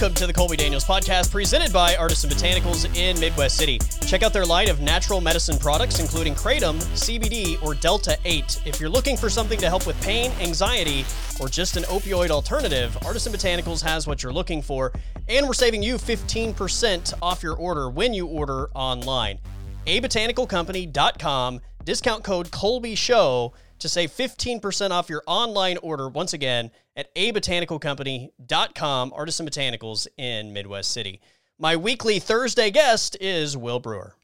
Welcome to the Colby Daniels podcast presented by Artisan Botanicals in Midwest City. Check out their line of natural medicine products, including Kratom, CBD, or Delta 8. If you're looking for something to help with pain, anxiety, or just an opioid alternative, Artisan Botanicals has what you're looking for, and we're saving you 15% off your order when you order online. abotanicalcompany.com, discount code Colby Show to save 15% off your online order once again at abotanicalcompany.com, Artisan Botanicals in Midwest City. My weekly Thursday guest is Will Brewer.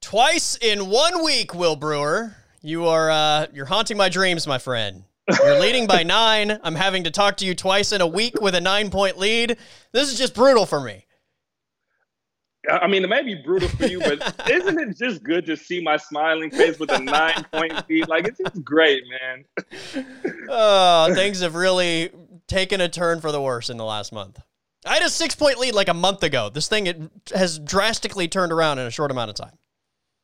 Twice in one week, Will Brewer. You are uh, you're haunting my dreams, my friend. You're leading by nine. I'm having to talk to you twice in a week with a nine point lead. This is just brutal for me. I mean, it may be brutal for you, but isn't it just good to see my smiling face with a nine point lead? Like, it's just great, man. oh, things have really taken a turn for the worse in the last month. I had a six point lead like a month ago. This thing it has drastically turned around in a short amount of time.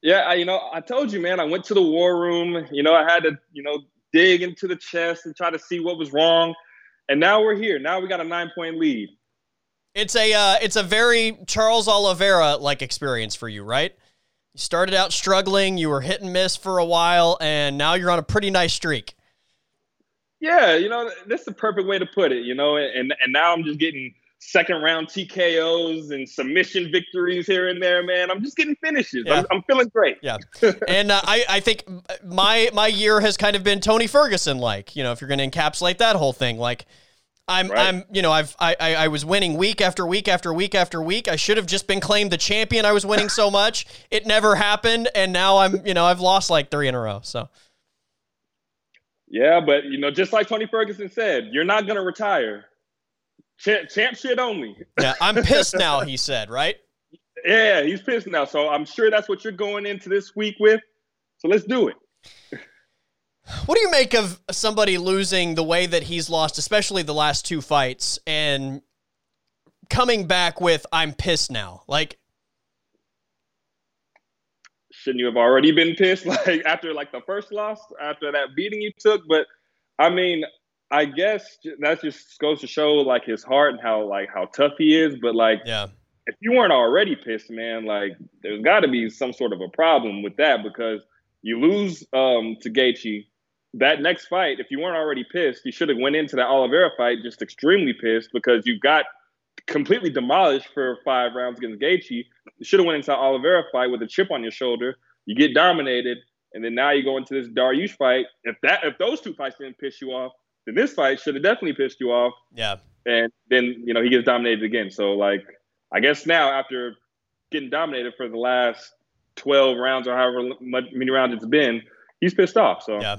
Yeah, I, you know, I told you, man. I went to the war room. You know, I had to, you know, dig into the chest and try to see what was wrong. And now we're here. Now we got a nine point lead. It's a uh, it's a very Charles Oliveira like experience for you, right? You started out struggling, you were hit and miss for a while, and now you're on a pretty nice streak. Yeah, you know, that's the perfect way to put it, you know, and and now I'm just getting second round TKOs and submission victories here and there, man. I'm just getting finishes. Yeah. I'm, I'm, feeling great. Yeah. and uh, I, I think my my year has kind of been Tony Ferguson like, you know, if you're going to encapsulate that whole thing, like I'm, right. I'm, you know, I've, I, I, was winning week after week after week after week. I should have just been claimed the champion. I was winning so much, it never happened, and now I'm, you know, I've lost like three in a row. So, yeah, but you know, just like Tony Ferguson said, you're not gonna retire. Champ, champ shit only. yeah, I'm pissed now. He said, right? Yeah, he's pissed now. So I'm sure that's what you're going into this week with. So let's do it. What do you make of somebody losing the way that he's lost, especially the last two fights, and coming back with "I'm pissed now"? Like, shouldn't you have already been pissed? Like after like the first loss, after that beating you took. But I mean, I guess that just goes to show like his heart and how like how tough he is. But like, yeah, if you weren't already pissed, man, like there's got to be some sort of a problem with that because you lose um, to Gaethje that next fight, if you weren't already pissed, you should have went into that Oliveira fight just extremely pissed because you got completely demolished for five rounds against Gaethje. You should have went into that Oliveira fight with a chip on your shoulder. You get dominated, and then now you go into this Dariush fight. If that if those two fights didn't piss you off, then this fight should have definitely pissed you off. Yeah. And then you know he gets dominated again. So like I guess now after getting dominated for the last twelve rounds or however many rounds it's been, he's pissed off. So yeah.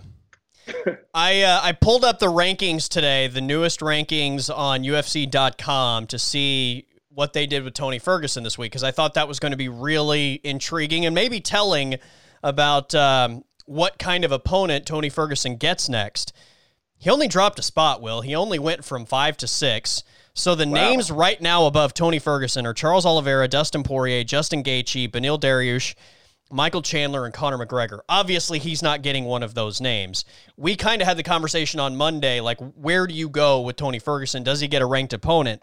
I uh, I pulled up the rankings today, the newest rankings on UFC.com to see what they did with Tony Ferguson this week because I thought that was going to be really intriguing and maybe telling about um, what kind of opponent Tony Ferguson gets next. He only dropped a spot, Will. He only went from five to six. So the wow. names right now above Tony Ferguson are Charles Oliveira, Dustin Poirier, Justin Gaethje, Beneil Dariush, Michael Chandler and Conor McGregor. Obviously, he's not getting one of those names. We kind of had the conversation on Monday like, where do you go with Tony Ferguson? Does he get a ranked opponent?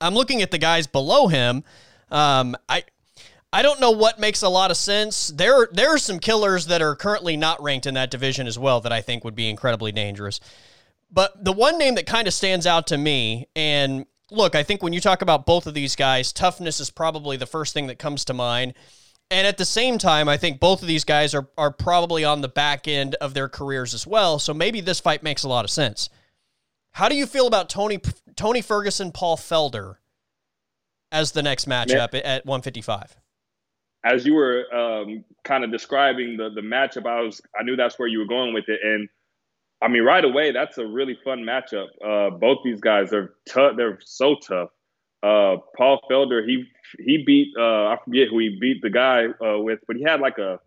I'm looking at the guys below him. Um, I. I don't know what makes a lot of sense. There, there are some killers that are currently not ranked in that division as well that I think would be incredibly dangerous. But the one name that kind of stands out to me, and look, I think when you talk about both of these guys, toughness is probably the first thing that comes to mind. And at the same time, I think both of these guys are are probably on the back end of their careers as well. So maybe this fight makes a lot of sense. How do you feel about Tony Tony Ferguson, Paul Felder as the next matchup Man, at 155? As you were um, kind of describing the the matchup, I was I knew that's where you were going with it, and I mean right away that's a really fun matchup. Uh, both these guys are tough. They're so tough. Uh, Paul Felder, he he beat uh, I forget who he beat the guy uh, with, but he had like a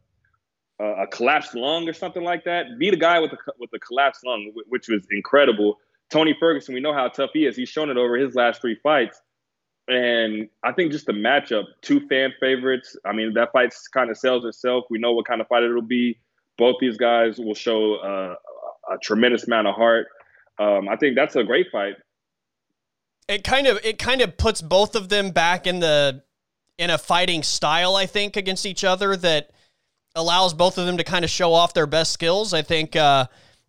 a collapsed lung or something like that. Beat a guy with a with a collapsed lung, which was incredible. Tony Ferguson, we know how tough he is. He's shown it over his last three fights, and I think just the matchup, two fan favorites. I mean, that fight kind of sells itself. We know what kind of fight it'll be. Both these guys will show uh, a tremendous amount of heart. Um, I think that's a great fight. It kind of it kind of puts both of them back in the in a fighting style, I think, against each other that allows both of them to kind of show off their best skills. I think uh,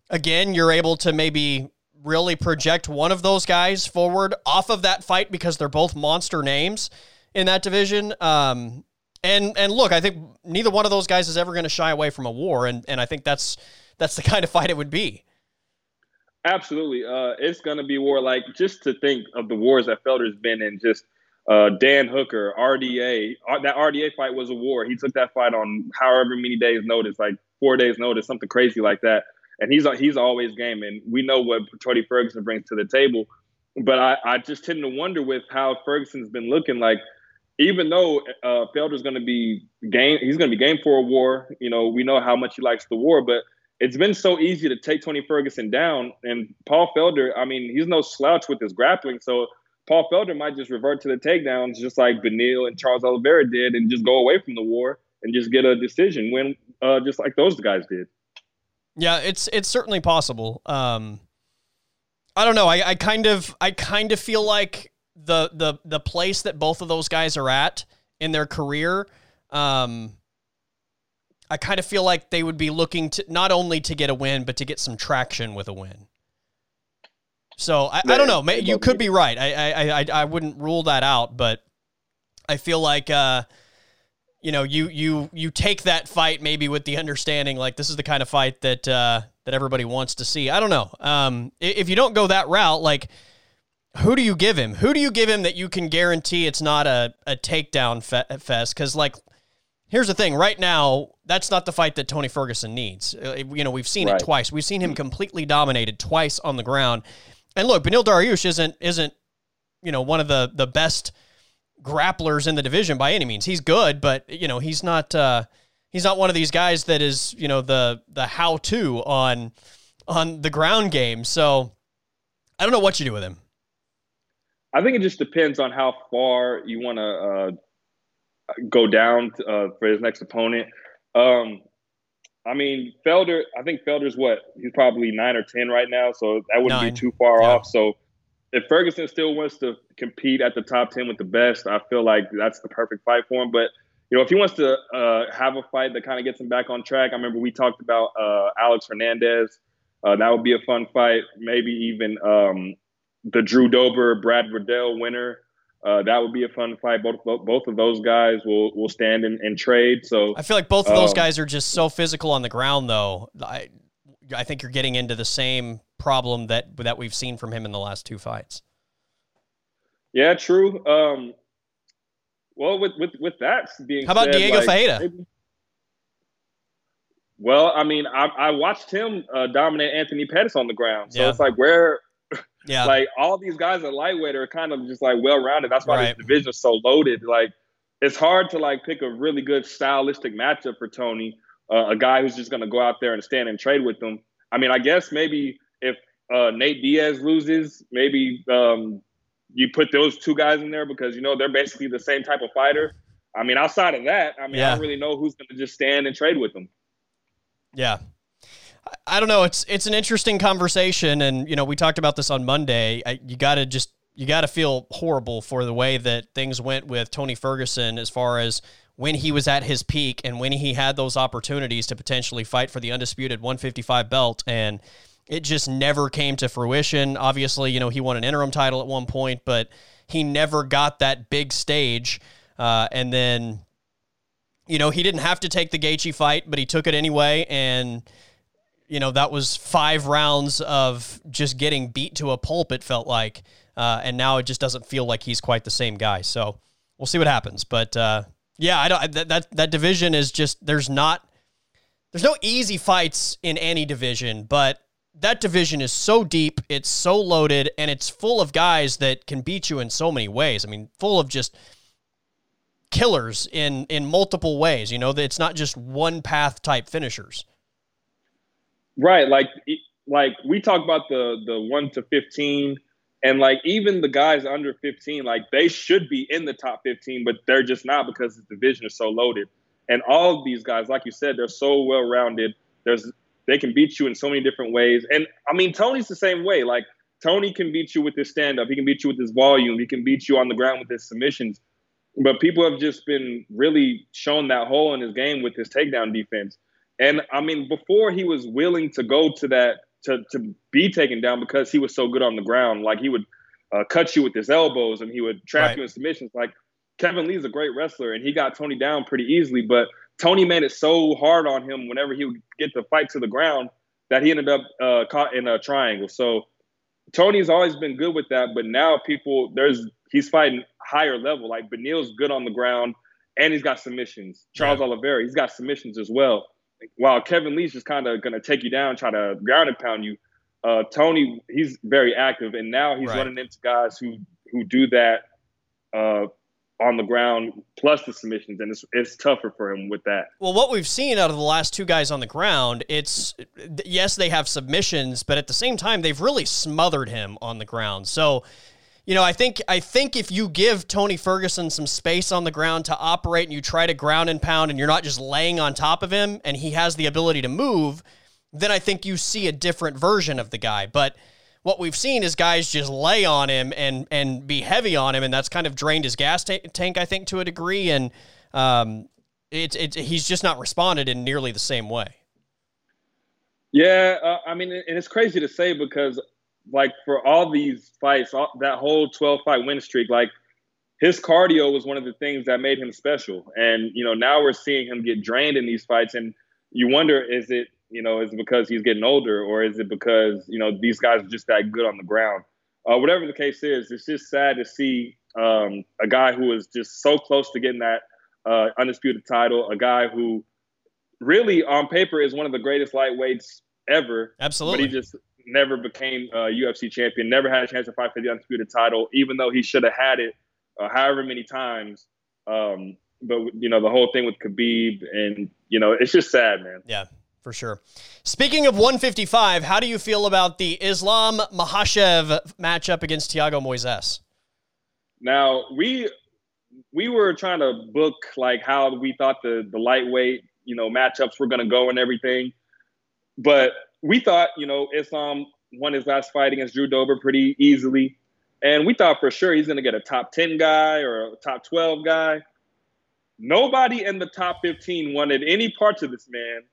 again, you're able to maybe really project one of those guys forward off of that fight because they're both monster names in that division. Um, and and look, I think neither one of those guys is ever going to shy away from a war, and and I think that's that's the kind of fight it would be. Absolutely, uh, it's going to be war. Like just to think of the wars that Felder's been in, just uh, Dan Hooker, RDA. Uh, that RDA fight was a war. He took that fight on however many days' notice, like four days' notice, something crazy like that. And he's he's always game, and we know what Tony Ferguson brings to the table. But I, I just tend to wonder with how Ferguson's been looking. Like even though uh, Felder's going to be game, he's going to be game for a war. You know, we know how much he likes the war, but it's been so easy to take Tony Ferguson down. And Paul Felder, I mean, he's no slouch with his grappling. So Paul Felder might just revert to the takedowns, just like Beneil and Charles Oliveira did, and just go away from the war and just get a decision win, uh, just like those guys did. Yeah, it's it's certainly possible. Um, I don't know. I, I kind of I kind of feel like the the the place that both of those guys are at in their career, um, I kind of feel like they would be looking to not only to get a win, but to get some traction with a win. So I, I don't know. You could be right. I, I I I wouldn't rule that out, but I feel like uh, you know you you you take that fight maybe with the understanding like this is the kind of fight that uh, that everybody wants to see. I don't know. Um, if you don't go that route, like who do you give him? Who do you give him that you can guarantee it's not a, a takedown fe- fest? Because, like, here's the thing right now, that's not the fight that Tony Ferguson needs. Uh, you know, we've seen right. it twice. We've seen him completely dominated twice on the ground. And look, Benil Dariush isn't, isn't you know, one of the, the best grapplers in the division by any means. He's good, but, you know, he's not. Uh, he's not one of these guys that is, you know, the the how to on on the ground game. So I don't know what you do with him. I think it just depends on how far you want to uh, go down uh, for his next opponent. Um, I mean, Felder. I think Felder's what he's probably nine or ten right now, so that wouldn't nine. be too far yeah. off. So if Ferguson still wants to compete at the top ten with the best, I feel like that's the perfect fight for him. But you know, if he wants to uh, have a fight that kind of gets him back on track, I remember we talked about uh, Alex Hernandez. Uh, that would be a fun fight. Maybe even um, the Drew Dober Brad Riddell winner. Uh, that would be a fun fight. Both both of those guys will will stand and, and trade. So I feel like both of those um, guys are just so physical on the ground, though. I I think you're getting into the same problem that that we've seen from him in the last two fights. Yeah, true. Um, well, with with with that being how about said, Diego like? Maybe, well, I mean, I, I watched him uh, dominate Anthony Pettis on the ground, so yeah. it's like where yeah. Like all these guys at lightweight are kind of just like well rounded. That's why right. this division is so loaded. Like it's hard to like pick a really good stylistic matchup for Tony, uh, a guy who's just going to go out there and stand and trade with them. I mean, I guess maybe if uh, Nate Diaz loses, maybe um, you put those two guys in there because you know they're basically the same type of fighter. I mean, outside of that, I mean, yeah. I don't really know who's going to just stand and trade with them. Yeah, I don't know. It's it's an interesting conversation, and you know we talked about this on Monday. I, you got to just you got to feel horrible for the way that things went with Tony Ferguson as far as when he was at his peak and when he had those opportunities to potentially fight for the undisputed 155 belt and it just never came to fruition. Obviously, you know, he won an interim title at one point, but he never got that big stage. Uh, and then, you know, he didn't have to take the Gaethje fight, but he took it anyway. And you know, that was five rounds of just getting beat to a pulp, it felt like. Uh, and now it just doesn't feel like he's quite the same guy. So we'll see what happens. But uh, yeah, I don't, that, that, that division is just, there's not, there's no easy fights in any division, but that division is so deep, it's so loaded, and it's full of guys that can beat you in so many ways. I mean, full of just killers in in multiple ways. You know, it's not just one path type finishers. Right, like like we talk about the the one to fifteen, and like even the guys under fifteen, like they should be in the top fifteen, but they're just not because the division is so loaded. And all of these guys, like you said, they're so well rounded. There's they can beat you in so many different ways. And I mean, Tony's the same way. Like Tony can beat you with his stand up. He can beat you with his volume. He can beat you on the ground with his submissions. But people have just been really shown that hole in his game with his takedown defense. And I mean, before he was willing to go to that to to be taken down because he was so good on the ground. Like he would uh, cut you with his elbows and he would trap right. you in submissions. Like Kevin Lee's a great wrestler and he got Tony down pretty easily, but Tony made it so hard on him whenever he would get the fight to the ground that he ended up uh, caught in a triangle. So Tony's always been good with that, but now people there's he's fighting higher level. Like Beneil's good on the ground and he's got submissions. Charles yeah. Oliveira, he's got submissions as well. While Kevin Lee's just kind of going to take you down, try to ground and pound you. Uh, Tony, he's very active, and now he's right. running into guys who who do that uh, on the ground plus the submissions, and it's it's tougher for him with that. Well, what we've seen out of the last two guys on the ground, it's yes they have submissions, but at the same time they've really smothered him on the ground. So, you know, I think I think if you give Tony Ferguson some space on the ground to operate, and you try to ground and pound, and you're not just laying on top of him, and he has the ability to move, then I think you see a different version of the guy, but what we've seen is guys just lay on him and and be heavy on him, and that's kind of drained his gas t- tank, I think, to a degree. And um, it's it, he's just not responded in nearly the same way. Yeah, uh, I mean, and it's crazy to say because like for all these fights, all, that whole 12 fight win streak, like his cardio was one of the things that made him special. And you know, now we're seeing him get drained in these fights, and you wonder is it you know, is it because he's getting older, or is it because you know these guys are just that good on the ground? Uh, whatever the case is, it's just sad to see um, a guy who is just so close to getting that uh, undisputed title, a guy who really on paper is one of the greatest lightweights ever. Absolutely, but he just never became a UFC champion, never had a chance to fight for the undisputed title, even though he should have had it uh, however many times. Um, but you know the whole thing with Khabib, and you know it's just sad, man. Yeah, for sure. Speaking of 155, how do you feel about the Islam Makhachev matchup against Thiago Moises? Now we we were trying to book like how we thought the the lightweight you know matchups were going to go and everything, but we thought you know Islam won his last fight against Drew Dober pretty easily, and we thought for sure he's going to get a top ten guy or a top twelve guy. Nobody in the top 15 wanted any parts of this man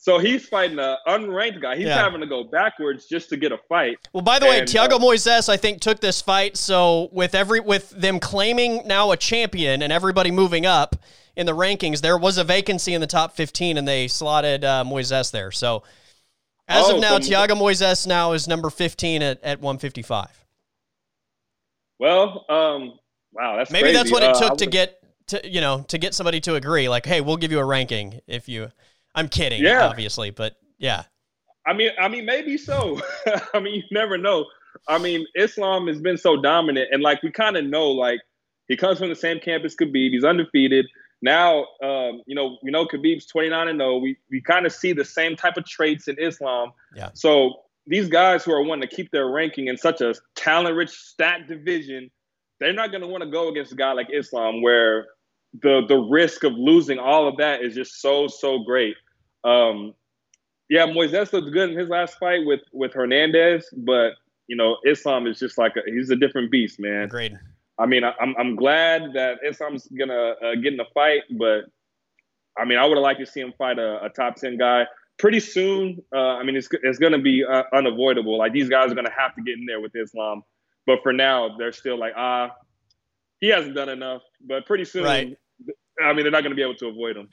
so he's fighting an unranked guy. He's yeah. having to go backwards just to get a fight. Well, by the and, way, Thiago uh, Moises, I think, took this fight. So with every with them claiming now a champion and everybody moving up in the rankings, there was a vacancy in the top 15, and they slotted uh, Moises there. So as oh, of now, so, Thiago Moises now is number 15 at, at 155. Well, um, wow, that's maybe crazy. that's what it uh, took uh, to get to you know to get somebody to agree. Like, hey, we'll give you a ranking if you I'm kidding, yeah. obviously, but yeah. I mean, I mean, maybe so. I mean, you never know. I mean, Islam has been so dominant, and like we kind of know, like he comes from the same camp as Khabib. He's undefeated. Now, um, you know, we know Khabib's 29 and 0. We we kind of see the same type of traits in Islam. Yeah. So these guys who are wanting to keep their ranking in such a talent-rich, stacked division, they're not going to want to go against a guy like Islam, where the the risk of losing all of that is just so so great. Um, yeah, Moises looked good in his last fight with with Hernandez, but you know Islam is just like a, he's a different beast, man. Agreed. I mean, I, am I'm glad that Islam's gonna uh, get in the fight, but I mean, I would have liked to see him fight a, a top ten guy pretty soon. Uh, I mean, it's it's gonna be uh, unavoidable. Like these guys are gonna have to get in there with Islam, but for now, they're still like, ah, he hasn't done enough. But pretty soon, right. I mean, they're not gonna be able to avoid him.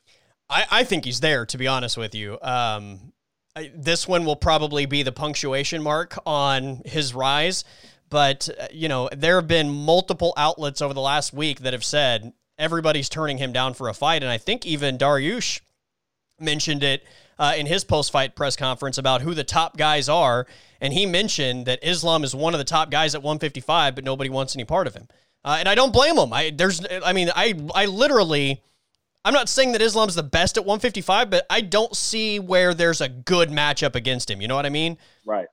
I, I think he's there, to be honest with you. Um, I, this one will probably be the punctuation mark on his rise. But, uh, you know, there have been multiple outlets over the last week that have said everybody's turning him down for a fight. And I think even Dariush mentioned it uh, in his post fight press conference about who the top guys are. And he mentioned that Islam is one of the top guys at 155, but nobody wants any part of him. Uh, and I don't blame him. I there's I mean I I literally I'm not saying that Islam's the best at 155, but I don't see where there's a good matchup against him. You know what I mean? Right,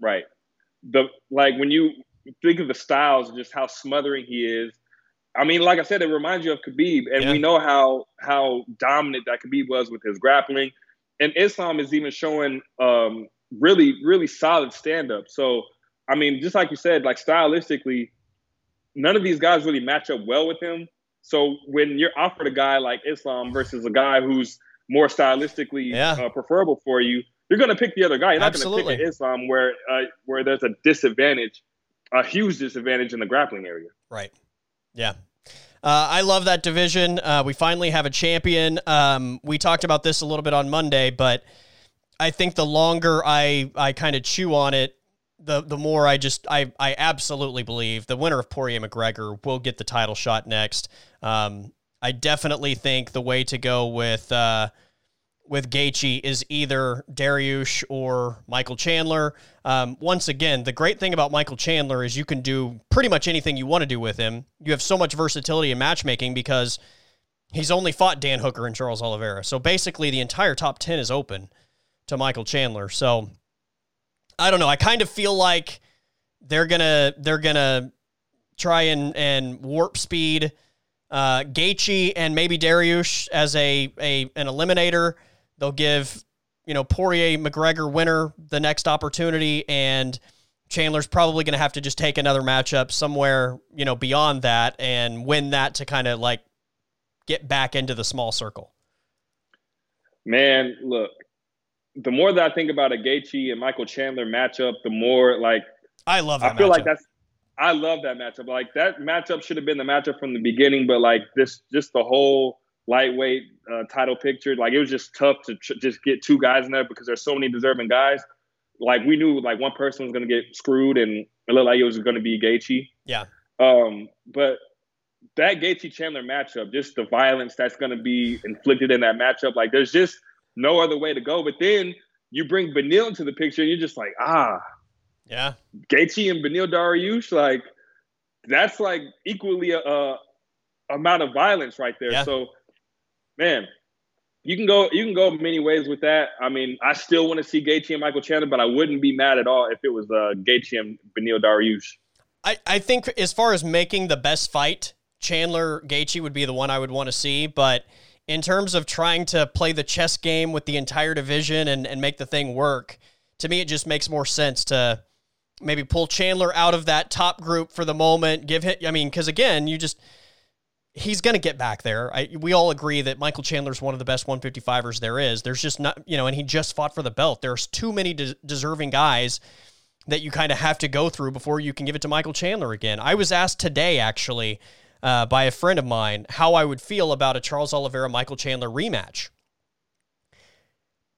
right. The like when you think of the styles, just how smothering he is. I mean, like I said, it reminds you of Khabib, and yeah. we know how how dominant that Khabib was with his grappling. And Islam is even showing um, really, really solid stand up. So I mean, just like you said, like stylistically, none of these guys really match up well with him. So when you're offered a guy like Islam versus a guy who's more stylistically yeah. uh, preferable for you, you're going to pick the other guy. You're not going to pick Islam where uh, where there's a disadvantage, a huge disadvantage in the grappling area. Right. Yeah. Uh, I love that division. Uh, we finally have a champion. Um, we talked about this a little bit on Monday, but I think the longer I I kind of chew on it, the the more I just I I absolutely believe the winner of Poirier McGregor will get the title shot next. Um, I definitely think the way to go with uh, with Gaethje is either Dariush or Michael Chandler. Um, once again, the great thing about Michael Chandler is you can do pretty much anything you want to do with him. You have so much versatility in matchmaking because he's only fought Dan Hooker and Charles Oliveira. So basically, the entire top ten is open to Michael Chandler. So I don't know. I kind of feel like they're gonna they're gonna try and and warp speed uh, Gaethje and maybe Dariush as a a an eliminator. They'll give you know Poirier McGregor winner the next opportunity, and Chandler's probably going to have to just take another matchup somewhere you know beyond that and win that to kind of like get back into the small circle. Man, look, the more that I think about a Gaethje and Michael Chandler matchup, the more like I love. I feel matchup. like that's. I love that matchup. Like that matchup should have been the matchup from the beginning, but like this, just the whole lightweight uh, title picture, like it was just tough to tr- just get two guys in there because there's so many deserving guys. Like we knew, like one person was going to get screwed, and it looked like it was going to be Gaethje. Yeah. Um, but that Gaethje Chandler matchup, just the violence that's going to be inflicted in that matchup, like there's just no other way to go. But then you bring Beneil into the picture, and you're just like, ah, yeah, Gaethje and Beneil Dariush, like that's like equally a, a amount of violence right there. Yeah. So, man, you can go you can go many ways with that. I mean, I still want to see Gaethje and Michael Chandler, but I wouldn't be mad at all if it was uh, Gaethje and Beneil Dariush. I, I think as far as making the best fight, Chandler Gaethje would be the one I would want to see, but in terms of trying to play the chess game with the entire division and, and make the thing work, to me, it just makes more sense to maybe pull Chandler out of that top group for the moment. Give him, I mean, because again, you just, he's going to get back there. I, we all agree that Michael Chandler's one of the best 155ers there is. There's just not, you know, and he just fought for the belt. There's too many de- deserving guys that you kind of have to go through before you can give it to Michael Chandler again. I was asked today, actually, uh, by a friend of mine how I would feel about a Charles Oliveira Michael Chandler rematch.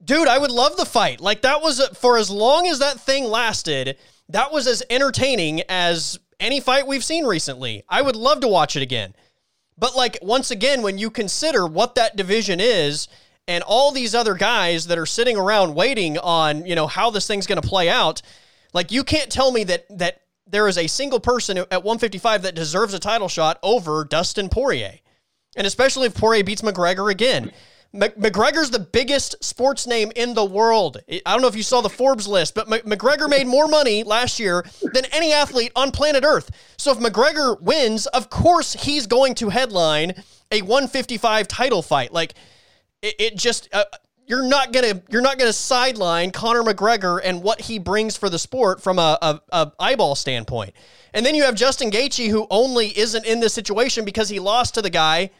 Dude, I would love the fight. Like that was for as long as that thing lasted, that was as entertaining as any fight we've seen recently. I would love to watch it again. But like once again when you consider what that division is and all these other guys that are sitting around waiting on, you know, how this thing's going to play out, like you can't tell me that that there is a single person at 155 that deserves a title shot over Dustin Poirier. And especially if Poirier beats McGregor again. McGregor's the biggest sports name in the world. I don't know if you saw the Forbes list, but McGregor made more money last year than any athlete on planet Earth. So if McGregor wins, of course he's going to headline a 155 title fight. Like it, it just uh, you're not gonna you're not gonna sideline Conor McGregor and what he brings for the sport from a, a, a, eyeball standpoint. And then you have Justin Gaethje, who only isn't in this situation because he lost to the guy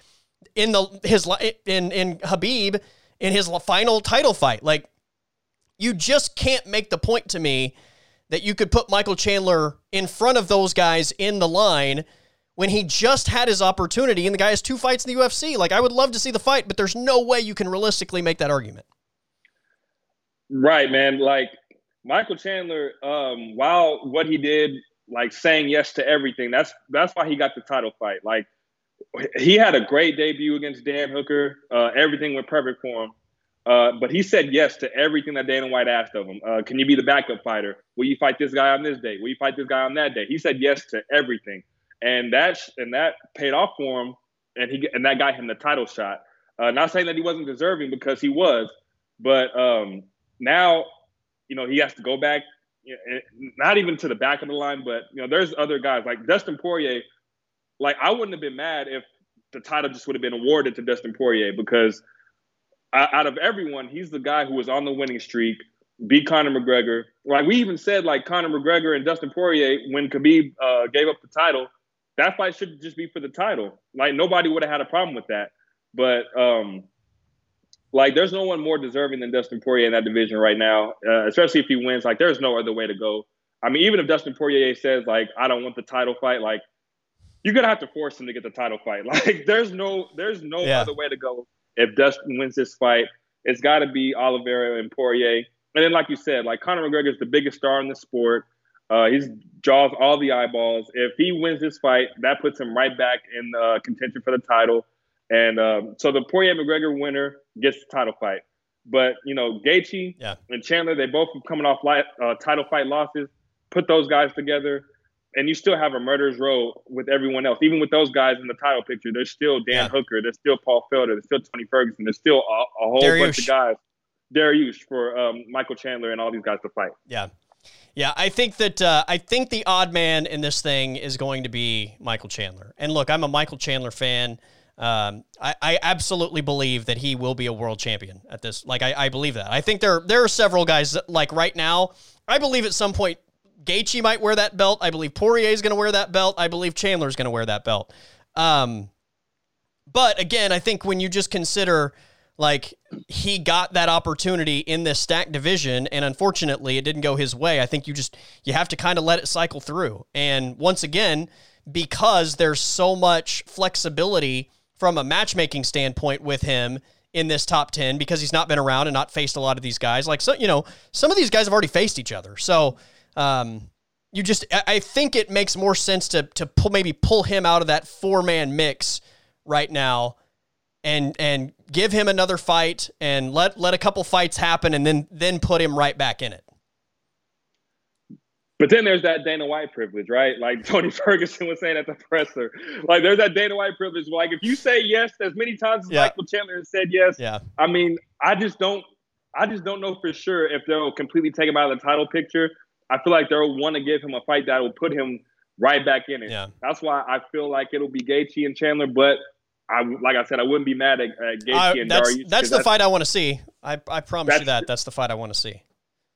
in the his in in Khabib in his final title fight. Like you just can't make the point to me that you could put Michael Chandler in front of those guys in the line when he just had his opportunity and the guy has two fights in the UFC. Like, I would love to see the fight, but there's no way you can realistically make that argument. Right, man. Like, Michael Chandler, um, while what he did, like saying yes to everything, that's that's why he got the title fight. Like, he had a great debut against Dan Hooker. Uh, everything went perfect for him. Uh, but he said yes to everything that Dana White asked of him. Uh, can you be the backup fighter? Will you fight this guy on this day? Will you fight this guy on that day? He said yes to everything and that and that paid off for him, and he and that got him the title shot. Uh, not saying that he wasn't deserving because he was, but um, now you know he has to go back, not even to the back of the line, but you know there's other guys like Dustin Poirier. Like I wouldn't have been mad if the title just would have been awarded to Dustin Poirier because out of everyone, he's the guy who was on the winning streak, beat Conor McGregor. Like we even said, like Conor McGregor and Dustin Poirier when Khabib uh, gave up the title, that fight should just be for the title. Like nobody would have had a problem with that. But um, like there's no one more deserving than Dustin Poirier in that division right now, uh, especially if he wins. Like there's no other way to go. I mean, even if Dustin Poirier says like I don't want the title fight, like you're gonna have to force him to get the title fight. Like there's no there's no yeah. other way to go if Dustin wins this fight. It's got to be Oliveira and Poirier. And then, like you said, like Conor McGregor is the biggest star in the sport. Uh, he draws all the eyeballs. If he wins this fight, that puts him right back in uh, contention for the title. And um, so the Poirier McGregor winner gets the title fight. But you know, Gaethje yeah. and Chandler, they both coming off light, uh, title fight losses. Put those guys together, and you still have a murderer's row with everyone else. Even with those guys in the title picture, there's still Dan yeah. Hooker, there's still Paul Felder, there's still Tony Ferguson, there's still a, a whole Dariush. bunch of guys. Dariush for um, Michael Chandler and all these guys to fight. Yeah. Yeah, I think that uh, I think the odd man in this thing is going to be Michael Chandler. And look, I'm a Michael Chandler fan. Um, I, I, absolutely believe that he will be a world champion at this. Like, I, I, believe that. I think there there are several guys that, like right now. I believe at some point Gaethje might wear that belt. I believe Poirier is going to wear that belt. I believe Chandler is going to wear that belt. Um, but again, I think when you just consider like he got that opportunity in this stack division and unfortunately it didn't go his way i think you just you have to kind of let it cycle through and once again because there's so much flexibility from a matchmaking standpoint with him in this top 10 because he's not been around and not faced a lot of these guys like so you know some of these guys have already faced each other so um you just i think it makes more sense to to pull maybe pull him out of that four man mix right now and and give him another fight and let let a couple fights happen and then then put him right back in it. But then there's that Dana White privilege, right? Like Tony Ferguson was saying at the presser. Like there's that Dana White privilege. Like if you say yes as many times as yeah. Michael Chandler has said yes, yeah. I mean, I just don't I just don't know for sure if they'll completely take him out of the title picture. I feel like they'll want to give him a fight that will put him right back in it. Yeah. That's why I feel like it'll be Gaethje and Chandler, but I like I said, I wouldn't be mad at, at Gaethje and that's, Dariush. That's the that's, fight I want to see. I, I promise you that. That's the fight I want to see.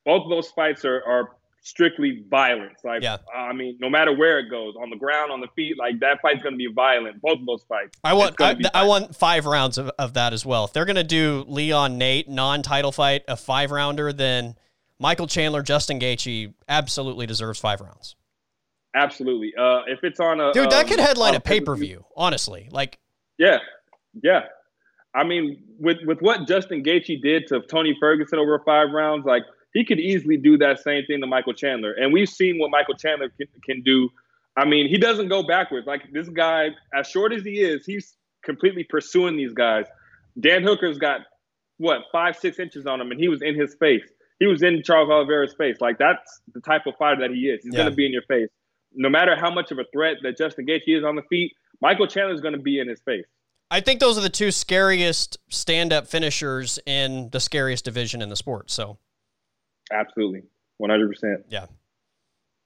Both of those fights are, are strictly violence. Like, yeah. I mean, no matter where it goes, on the ground, on the feet, like that fight's going to be violent. Both of those fights. I want I, I, want five rounds of, of that as well. If they're going to do Leon Nate non-title fight, a five rounder, then Michael Chandler, Justin Gaethje absolutely deserves five rounds. Absolutely. Uh, if it's on a dude, that um, could headline a pay per view. Honestly, like yeah, yeah. I mean, with with what Justin Gaethje did to Tony Ferguson over five rounds, like he could easily do that same thing to Michael Chandler, and we've seen what Michael Chandler can, can do. I mean, he doesn't go backwards. Like this guy, as short as he is, he's completely pursuing these guys. Dan Hooker's got what five, six inches on him, and he was in his face. He was in Charles Oliveira's face. Like that's the type of fighter that he is. He's yeah. going to be in your face, no matter how much of a threat that Justin Gaethje is on the feet. Michael Chandler is going to be in his face. I think those are the two scariest stand-up finishers in the scariest division in the sport. So, absolutely, one hundred percent. Yeah,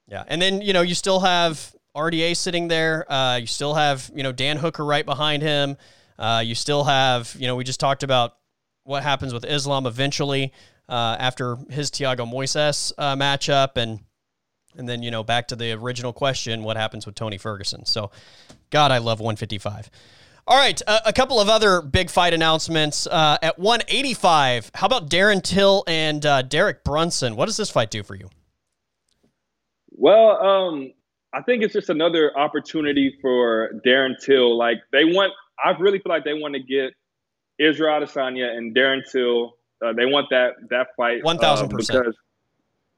yeah, and then you know you still have RDA sitting there. Uh, you still have you know Dan Hooker right behind him. Uh, you still have you know we just talked about what happens with Islam eventually uh, after his Thiago Moises uh, matchup and. And then, you know, back to the original question what happens with Tony Ferguson? So, God, I love 155. All right, uh, a couple of other big fight announcements. Uh, at 185, how about Darren Till and uh, Derek Brunson? What does this fight do for you? Well, um, I think it's just another opportunity for Darren Till. Like they want, I really feel like they want to get Israel Adesanya and Darren Till. Uh, they want that that fight. One thousand uh, percent. Because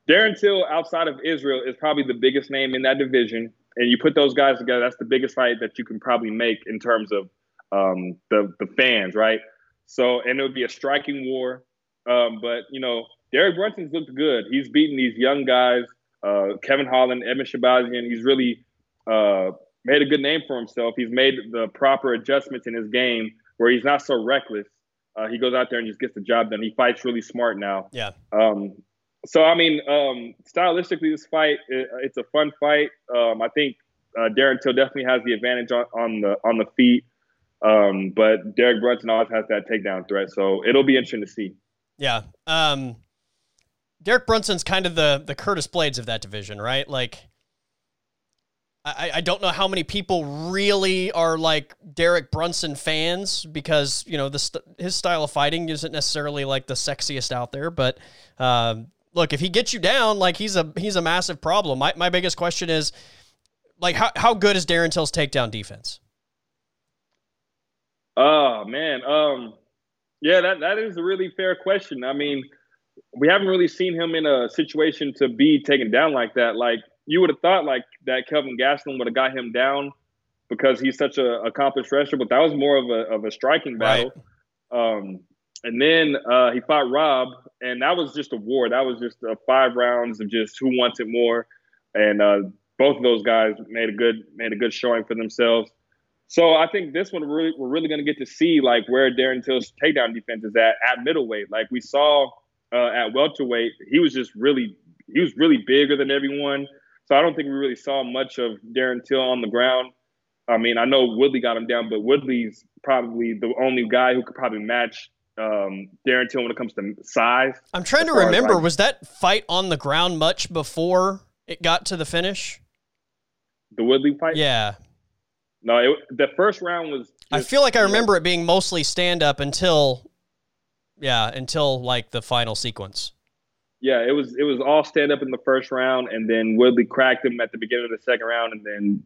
Darren Till, outside of Israel, is probably the biggest name in that division and you put those guys together, that's the biggest fight that you can probably make in terms of um, the the fans, right? So, and it would be a striking war. Um, but you know, Derek Brunson's looked good. He's beaten these young guys, uh, Kevin Holland, Edmen Shahbazyan. He's really uh, made a good name for himself. He's made the proper adjustments in his game where he's not so reckless. Uh, he goes out there and just gets the job done. He fights really smart now. Yeah. Um, so I mean, um, stylistically, this fight it, it's a fun fight. Um, I think uh, Darren Till definitely has the advantage on, on the on the feet. Um, but Derek Brunson always has that takedown threat, so it'll be interesting to see. Yeah. Um, Derek Brunson's kind of the the Curtis Blaydes of that division, right? Like, I, I don't know how many people really are like Derek Brunson fans because you know the st- his style of fighting isn't necessarily like the sexiest out there. But um, look, if he gets you down, like he's a he's a massive problem. My my biggest question is, like, how how good is Darren Till's takedown defense? Oh man, um, yeah, that that is a really fair question. I mean, we haven't really seen him in a situation to be taken down like that. Like you would have thought, like that Kelvin Gastelum would have got him down because he's such a accomplished wrestler, but that was more of a of a striking battle. Right. Um, and then uh, he fought Rob, and that was just a war. That was just uh, five rounds of just who wants it more. And uh, both of those guys made a good made a good showing for themselves. So I think this one really, we're really going to get to see like where Darren Till's takedown defense is at at middleweight. Like we saw uh, at welterweight, he was just really he was really bigger than everyone. So I don't think we really saw much of Darren Till on the ground. I mean, I know Woodley got him down, but Woodley's probably the only guy who could probably match um, Darren Till when it comes to size. I'm trying to remember, like, was that fight on the ground much before it got to the finish? The Woodley fight? Yeah. No, it, the first round was. Just, I feel like I remember it being mostly stand up until, yeah, until like the final sequence. Yeah, it was it was all stand up in the first round, and then Woodley cracked him at the beginning of the second round, and then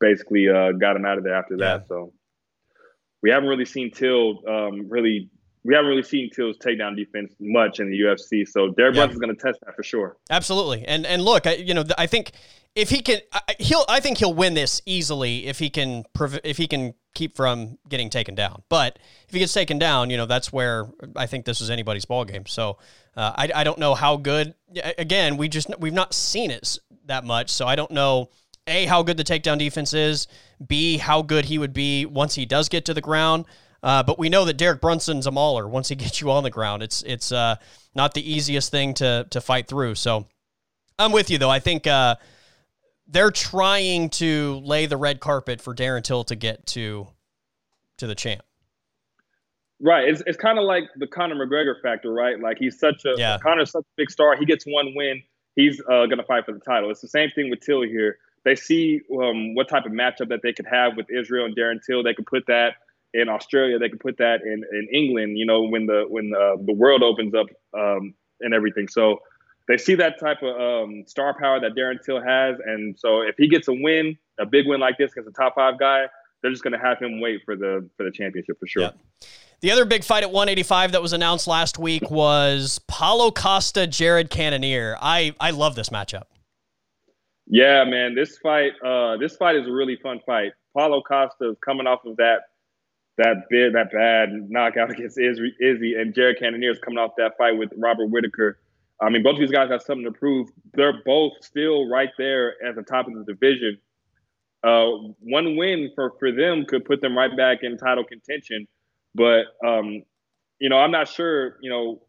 basically uh, got him out of there after yeah. that. So we haven't really seen Till um, really we haven't really seen Till's takedown defense much in the UFC. So Derek yeah. Brunson's going to test that for sure. Absolutely, and and look, I, you know, I think if he can, he'll. I think he'll win this easily if he can. If he can keep from getting taken down. But if he gets taken down, you know that's where I think this is anybody's ball game. So uh, I, I don't know how good. Again, we just we've not seen it that much, so I don't know a how good the takedown defense is. B how good he would be once he does get to the ground. Uh, but we know that Derek Brunson's a mauler. Once he gets you on the ground, it's it's uh, not the easiest thing to to fight through. So I'm with you though. I think uh, they're trying to lay the red carpet for Darren Till to get to to the champ. Right. It's, it's kind of like the Conor McGregor factor, right? Like he's such a yeah. Conor's such a big star. He gets one win, he's uh, going to fight for the title. It's the same thing with Till here. They see um, what type of matchup that they could have with Israel and Darren Till. They could put that in Australia. They could put that in, in England. You know, when the when uh, the world opens up um, and everything. So they see that type of um, star power that Darren Till has, and so if he gets a win, a big win like this against a top five guy, they're just going to have him wait for the for the championship for sure. Yeah. The other big fight at 185 that was announced last week was Paulo Costa Jared Cannonier. I I love this matchup. Yeah, man, this fight uh, this fight is a really fun fight. Paulo Costa is coming off of that that bit that bad knockout against Izzy, Izzy and Jared Cannonier is coming off that fight with Robert Whitaker. I mean, both of these guys have something to prove. They're both still right there at the top of the division. Uh, one win for, for them could put them right back in title contention. But, um, you know, I'm not sure, you know,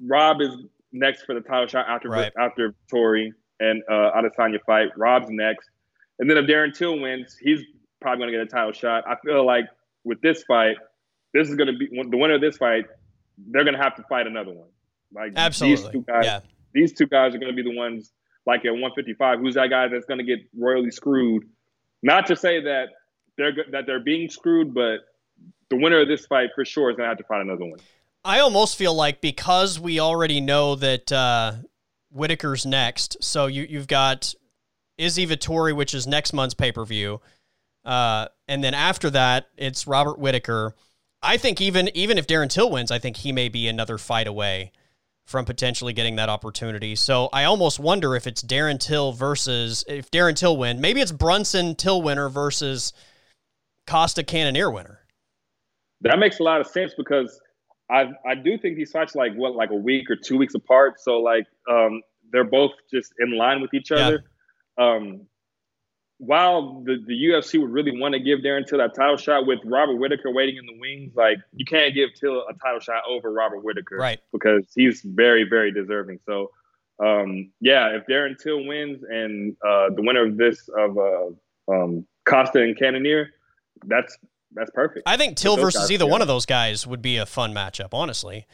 Rob is next for the title shot after right. after Tori and uh, Adesanya fight. Rob's next. And then if Darren Till wins, he's probably going to get a title shot. I feel like with this fight, this is going to be the winner of this fight. They're going to have to fight another one. Like Absolutely. these two guys, yeah. these two guys are going to be the ones like at 155. Who's that guy that's going to get royally screwed? Not to say that they're that they're being screwed, but the winner of this fight for sure is going to have to find another one. I almost feel like because we already know that uh, Whitaker's next, so you you've got Izzy Vettori, which is next month's pay per view, uh, and then after that it's Robert Whitaker. I think even even if Darren Till wins, I think he may be another fight away from potentially getting that opportunity. So I almost wonder if it's Darren Till versus if Darren Till win, maybe it's Brunson Till winner versus Costa Cannonier winner. That makes a lot of sense because I I do think these fights like what like a week or two weeks apart. So like um, they're both just in line with each other. Yeah. Um, while the, the UFC would really want to give Darren Till that title shot with Robert Whitaker waiting in the wings, like you can't give Till a title shot over Robert Whitaker, right? Because he's very, very deserving. So, um, yeah, if Darren Till wins and uh, the winner of this of uh, um, Costa and Cannonier, that's that's perfect. I think Till versus either one of those guys would be a fun matchup. Honestly,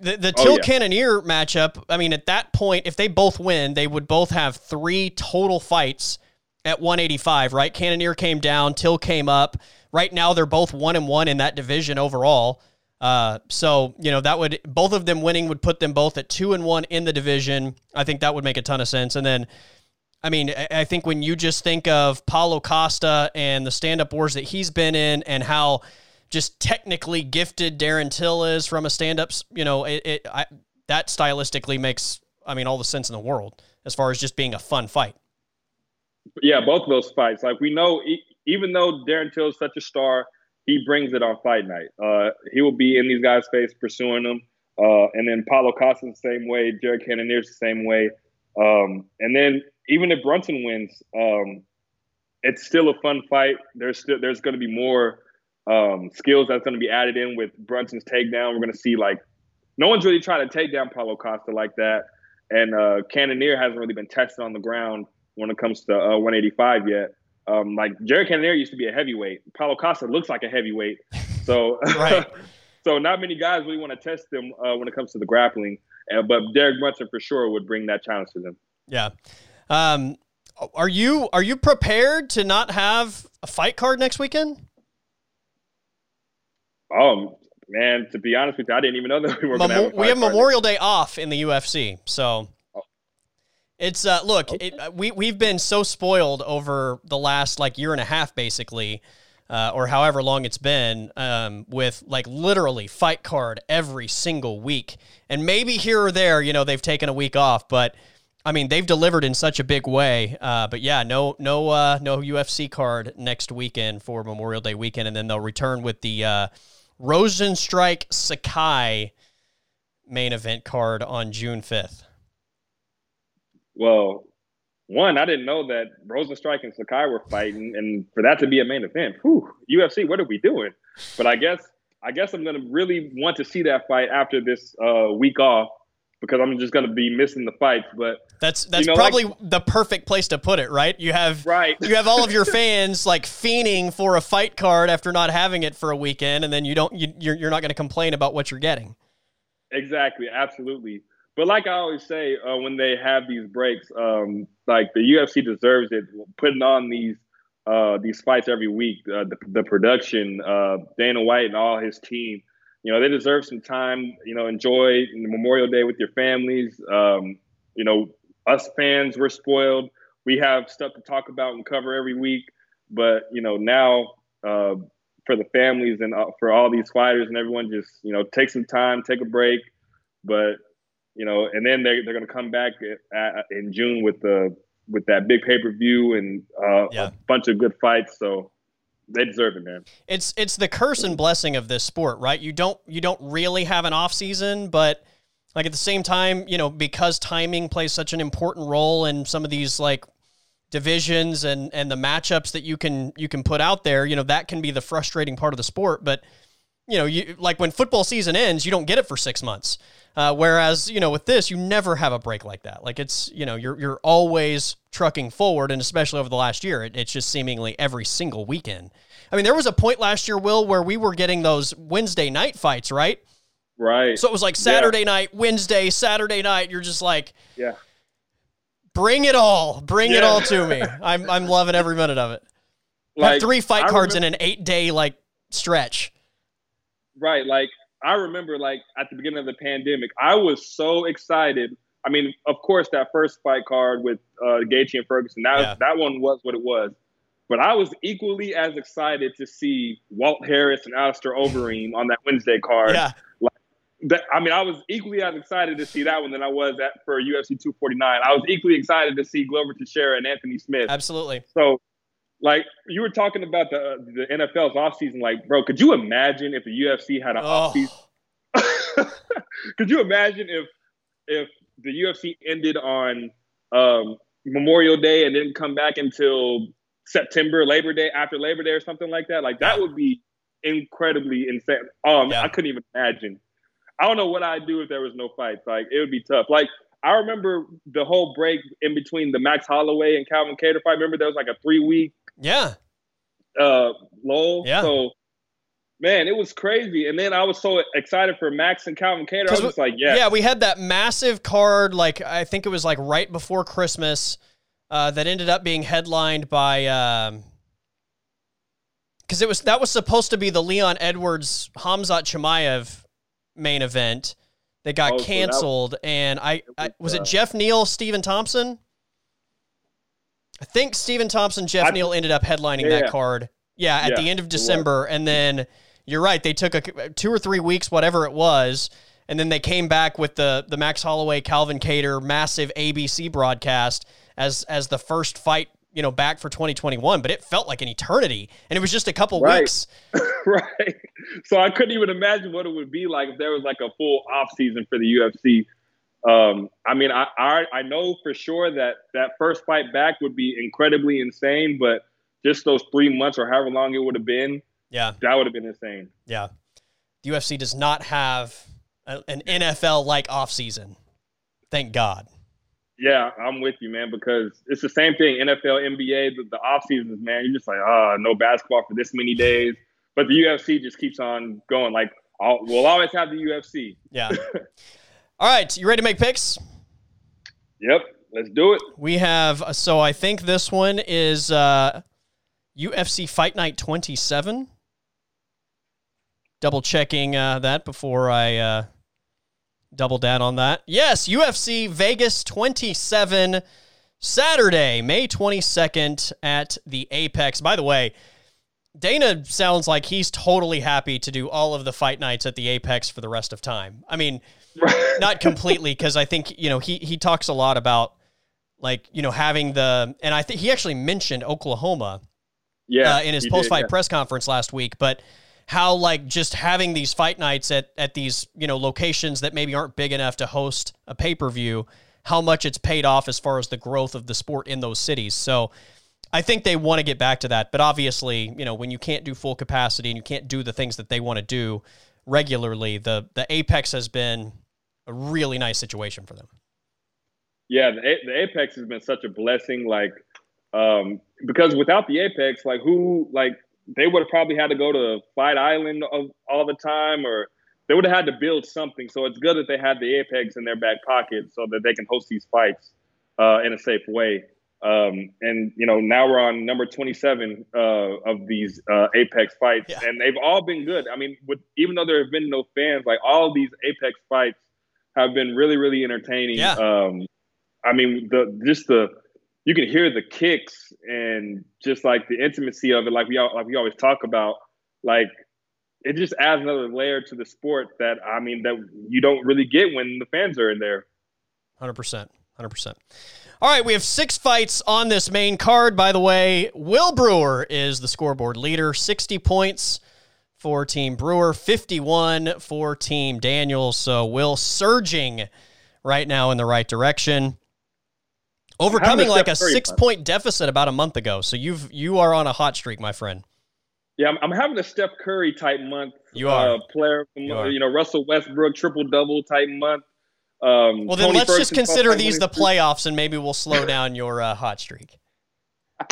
The, the oh, Till yeah. Cannonier matchup, I mean, at that point, if they both win, they would both have three total fights at 185, right? Cannonier came down, Till came up. Right now, they're both one and one in that division overall. Uh, so you know that would both of them winning would put them both at two and one in the division. I think that would make a ton of sense. And then, I mean, I think when you just think of Paulo Costa and the stand-up wars that he's been in, and how just technically gifted Darren Till is from a stand-up, you know, it, it I, that stylistically makes, I mean, all the sense in the world as far as just being a fun fight. Yeah, both of those fights. Like we know, even though Darren Till is such a star he brings it on fight night. Uh, he will be in these guys' face pursuing them. Uh, and then Paulo Costa the same way. Jared Cannonier's the same way. Um, and then even if Brunson wins, um, it's still a fun fight. There's still there's going to be more um, skills that's going to be added in with Brunson's takedown. We're going to see like no one's really trying to take down Paulo Costa like that, and uh, Cannonier hasn't really been tested on the ground when it comes to uh, 185 yet. Um, like Jared Cannonier used to be a heavyweight. Paulo Costa looks like a heavyweight. So, right. so not many guys really want to test them uh, when it comes to the grappling. Uh, but Derek Brunson for sure would bring that challenge to them. Yeah. Um, are you are you prepared to not have a fight card next weekend? Um, man, to be honest with you, I didn't even know that we were. Memo- have we have Memorial Day off in the UFC, so it's uh, look, okay. it, we we've been so spoiled over the last like year and a half, basically, uh, or however long it's been, um, with like literally fight card every single week, and maybe here or there, you know, they've taken a week off, but I mean, they've delivered in such a big way. Uh, but yeah, no, no, uh, no UFC card next weekend for Memorial Day weekend, and then they'll return with the uh, Rozenstruik Sakai main event card on June fifth. Well, one, I didn't know that Rozenstruik and Sakai were fighting, and for that to be a main event, whew, UFC, what are we doing? But I guess I guess I'm gonna really want to see that fight after this uh, week off because I'm just gonna be missing the fights. But that's that's you know, probably like, the perfect place to put it, right? You have right. you have all of your fans like fiending for a fight card after not having it for a weekend, and then you don't you, you're you're not gonna complain about what you're getting. Exactly, absolutely. But like I always say, uh, when they have these breaks, um, like the UFC deserves it. Putting on these uh, these fights every week, uh, the, the, production, uh, Dana White and all his team, you know, they deserve some time. You know, enjoy Memorial Day with your families. Um, you know, us fans, we're spoiled. We have stuff to talk about and cover every week. But you know, now uh, for the families and uh, for all these fighters and everyone, just you know, take some time, take a break. But you know, and then they they're going to come back at, in June with the with that big pay per view and uh, yeah. a bunch of good fights. So they deserve it, man. It's it's the curse and blessing of this sport, right? You don't you don't really have an off season, but like at the same time, you know, because timing plays such an important role in some of these like divisions and and the matchups that you can you can put out there, you know, that can be the frustrating part of the sport, but you know, you like when football season ends, you don't get it for six months. Uh, whereas, you know, with this, you never have a break like that. Like it's, you know, you're you're always trucking forward, and especially over the last year, it, it's just seemingly every single weekend. I mean, there was a point last year, Will, where we were getting those Wednesday night fights, right? Right. So it was like Saturday yeah. night, Wednesday, Saturday night. You're just like, yeah, bring it all, bring yeah. it all to me. I'm I'm loving every minute of it. Like, three fight I cards remember- in an eight day like stretch. Right. Like I remember like at the beginning of the pandemic, I was so excited. I mean, of course, that first fight card with uh, Gaethje and Ferguson, that yeah. that one was what it was. But I was equally as excited to see Walt Harris and Alistair Overeem on that Wednesday card. Yeah. Like, that, I mean, I was equally as excited to see that one than I was at for UFC 249. I was equally excited to see Glover Teixeira and Anthony Smith. Absolutely. So like you were talking about the the NFL's offseason, like, bro, could you imagine if the UFC had an oh. offseason? could you imagine if if the UFC ended on um, Memorial Day and didn't come back until September, Labor Day, after Labor Day or something like that? Like that would be incredibly insane. Um, yeah. I couldn't even imagine. I don't know what I'd do if there was no fights. Like it would be tough. Like I remember the whole break in between the Max Holloway and Calvin Kattar fight. Remember there was like a three week yeah. Uh, Lowell. Yeah. So man, it was crazy. And then I was so excited for Max and Calvin Kattar. I was just like, yeah, yeah. We had that massive card, like I think it was like right before Christmas, uh, that ended up being headlined by. Um, because it was that was supposed to be the Leon Edwards Khamzat Chimaev main event that got oh, canceled, so that, and I, I was uh, it Geoff Neal, Stephen Thompson. I think Stephen Thompson, Geoff I, Neal ended up headlining yeah, that card. Yeah, at yeah, the end of December, and then you're right. They took a two or three weeks, whatever it was, and then they came back with the the Max Holloway, Calvin Kattar massive ABC broadcast as as the first fight you know back for 2021 but it felt like an eternity and it was just a couple right. weeks right so i couldn't even imagine what it would be like if there was like a full off season for the ufc um, i mean I, I i know for sure that that first fight back would be incredibly insane but just those three months or however long it would have been yeah that would have been insane yeah the ufc does not have a, an nfl like offseason. thank god yeah, I'm with you, man, because it's the same thing. NFL, NBA, the, the off seasons, man. You're just like, ah, oh, no basketball for this many days. But the UFC just keeps on going. Like, I'll, we'll always have the UFC. Yeah. All right, you ready to make picks? Yep, let's do it. We have so I think this one is uh, UFC Fight Night 27. Double checking uh, that before I uh, double down on that. Yes, UFC Vegas 27 Saturday, May 22nd at the Apex. By the way, Dana sounds like he's totally happy to do all of the fight nights at the Apex for the rest of time. I mean, not completely because I think, you know, he he talks a lot about like, you know, having the and I think he actually mentioned Oklahoma yeah, uh, in his post-fight yeah. press conference last week, but how like just having these fight nights at at these you know locations that maybe aren't big enough to host a pay per view, how much it's paid off as far as the growth of the sport in those cities. So. I think they want to get back to that, but obviously, you know, when you can't do full capacity and you can't do the things that they want to do regularly, the the Apex has been a really nice situation for them. Yeah, the, the Apex has been such a blessing. Like, um, because without the Apex, like who, like they would have probably had to go to Fight Island of, all the time, or they would have had to build something. So it's good that they had the Apex in their back pocket so that they can host these fights uh, in a safe way. Um, and you know, now we're on number 27 uh, of these uh, Apex fights, yeah. and they've all been good. I mean, with even though there have been no fans, like all these Apex fights have been really, really entertaining. Yeah. Um, I mean, the just the you can hear the kicks and just like the intimacy of it, like we like we always talk about, like it just adds another layer to the sport that I mean that you don't really get when the fans are in there. Hundred percent, hundred percent. All right, we have six fights on this main card. By the way, Will Brewer is the scoreboard leader, sixty points for Team Brewer, fifty-one for Team Daniels. So Will surging right now in the right direction overcoming like a six point deficit about a month ago. So you've you are on a hot streak, my friend. Yeah, I'm, I'm having a Steph Curry type month. You are uh, player, you, are. you, know Russell Westbrook triple double type month. Um, well, then Tony let's just consider these the playoffs, and maybe we'll slow down your uh, hot streak.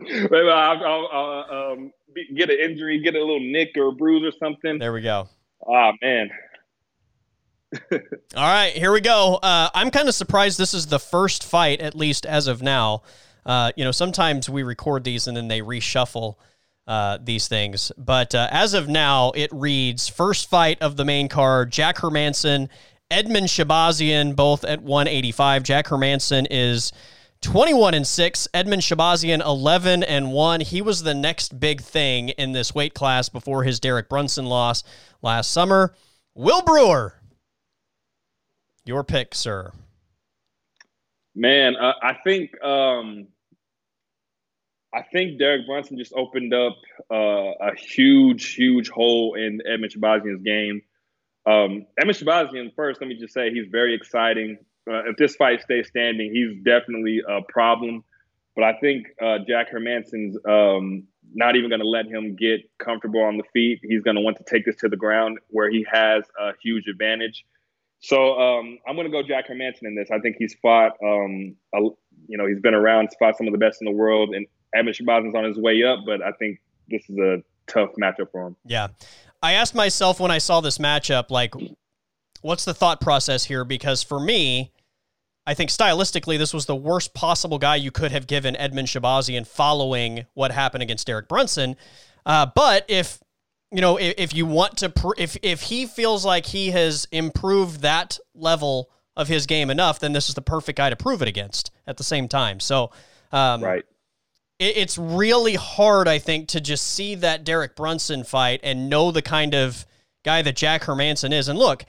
maybe I'll, I'll, I'll um, get an injury, get a little nick or a bruise or something. There we go. Ah man, All right, here we go. Uh, I'm kind of surprised this is the first fight, at least as of now. Uh, you know, sometimes we record these and then they reshuffle uh, these things. But uh, as of now, it reads first fight of the main card Jack Hermansson, Edmen Shahbazyan both at 185. Jack Hermansson is 21 and 6, Edmen Shahbazyan 11 and 1. He was the next big thing in this weight class before his Derek Brunson loss last summer. Will Brewer your pick, sir. Man, uh, I think um, I think Derek Brunson just opened up uh, a huge, huge hole in Edmen Shahbazyan's game. Um, Edmen Shahbazyan, first, let me just say he's very exciting. Uh, if this fight stays standing, he's definitely a problem. But I think uh, Jack Hermansson's um, not even going to let him get comfortable on the feet. He's going to want to take this to the ground where he has a huge advantage. So um, I'm going to go Jack Hermansson in this. I think he's fought, um, a, you know, he's been around, fought some of the best in the world, and Edmen Shahbazyan's on his way up. But I think this is a tough matchup for him. Yeah, I asked myself when I saw this matchup, like, what's the thought process here? Because for me, I think stylistically, this was the worst possible guy you could have given Edmen Shahbazyan following what happened against Derek Brunson. Uh, but if you know, if, if you want to, pr- if if he feels like he has improved that level of his game enough, then this is the perfect guy to prove it against. At the same time, so um, right, it, it's really hard, I think, to just see that Derek Brunson fight and know the kind of guy that Jack Hermansson is. And look,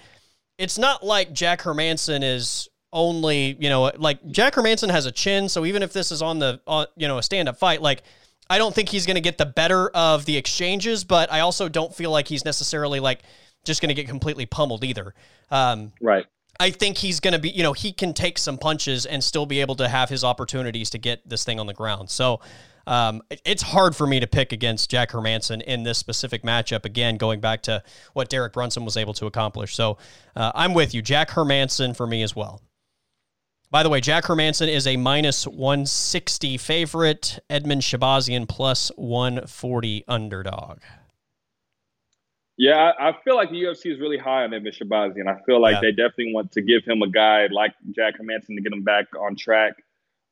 it's not like Jack Hermansson is only, you know, like Jack Hermansson has a chin. So even if this is on the, on, you know, a stand up fight, like I don't think he's going to get the better of the exchanges, but I also don't feel like he's necessarily like just going to get completely pummeled either. Um, right. I think he's going to be, you know, he can take some punches and still be able to have his opportunities to get this thing on the ground. So um, it's hard for me to pick against Jack Hermansson in this specific matchup. Again, going back to what Derek Brunson was able to accomplish. So uh, I'm with you. Jack Hermansson for me as well. By the way, Jack Hermansson is a minus 160 favorite. Edmen Shahbazyan plus 140 underdog. Yeah, I, feel like the UFC is really high on Edmen Shahbazyan. I feel like yeah. they definitely want to give him a guy like Jack Hermansson to get him back on track.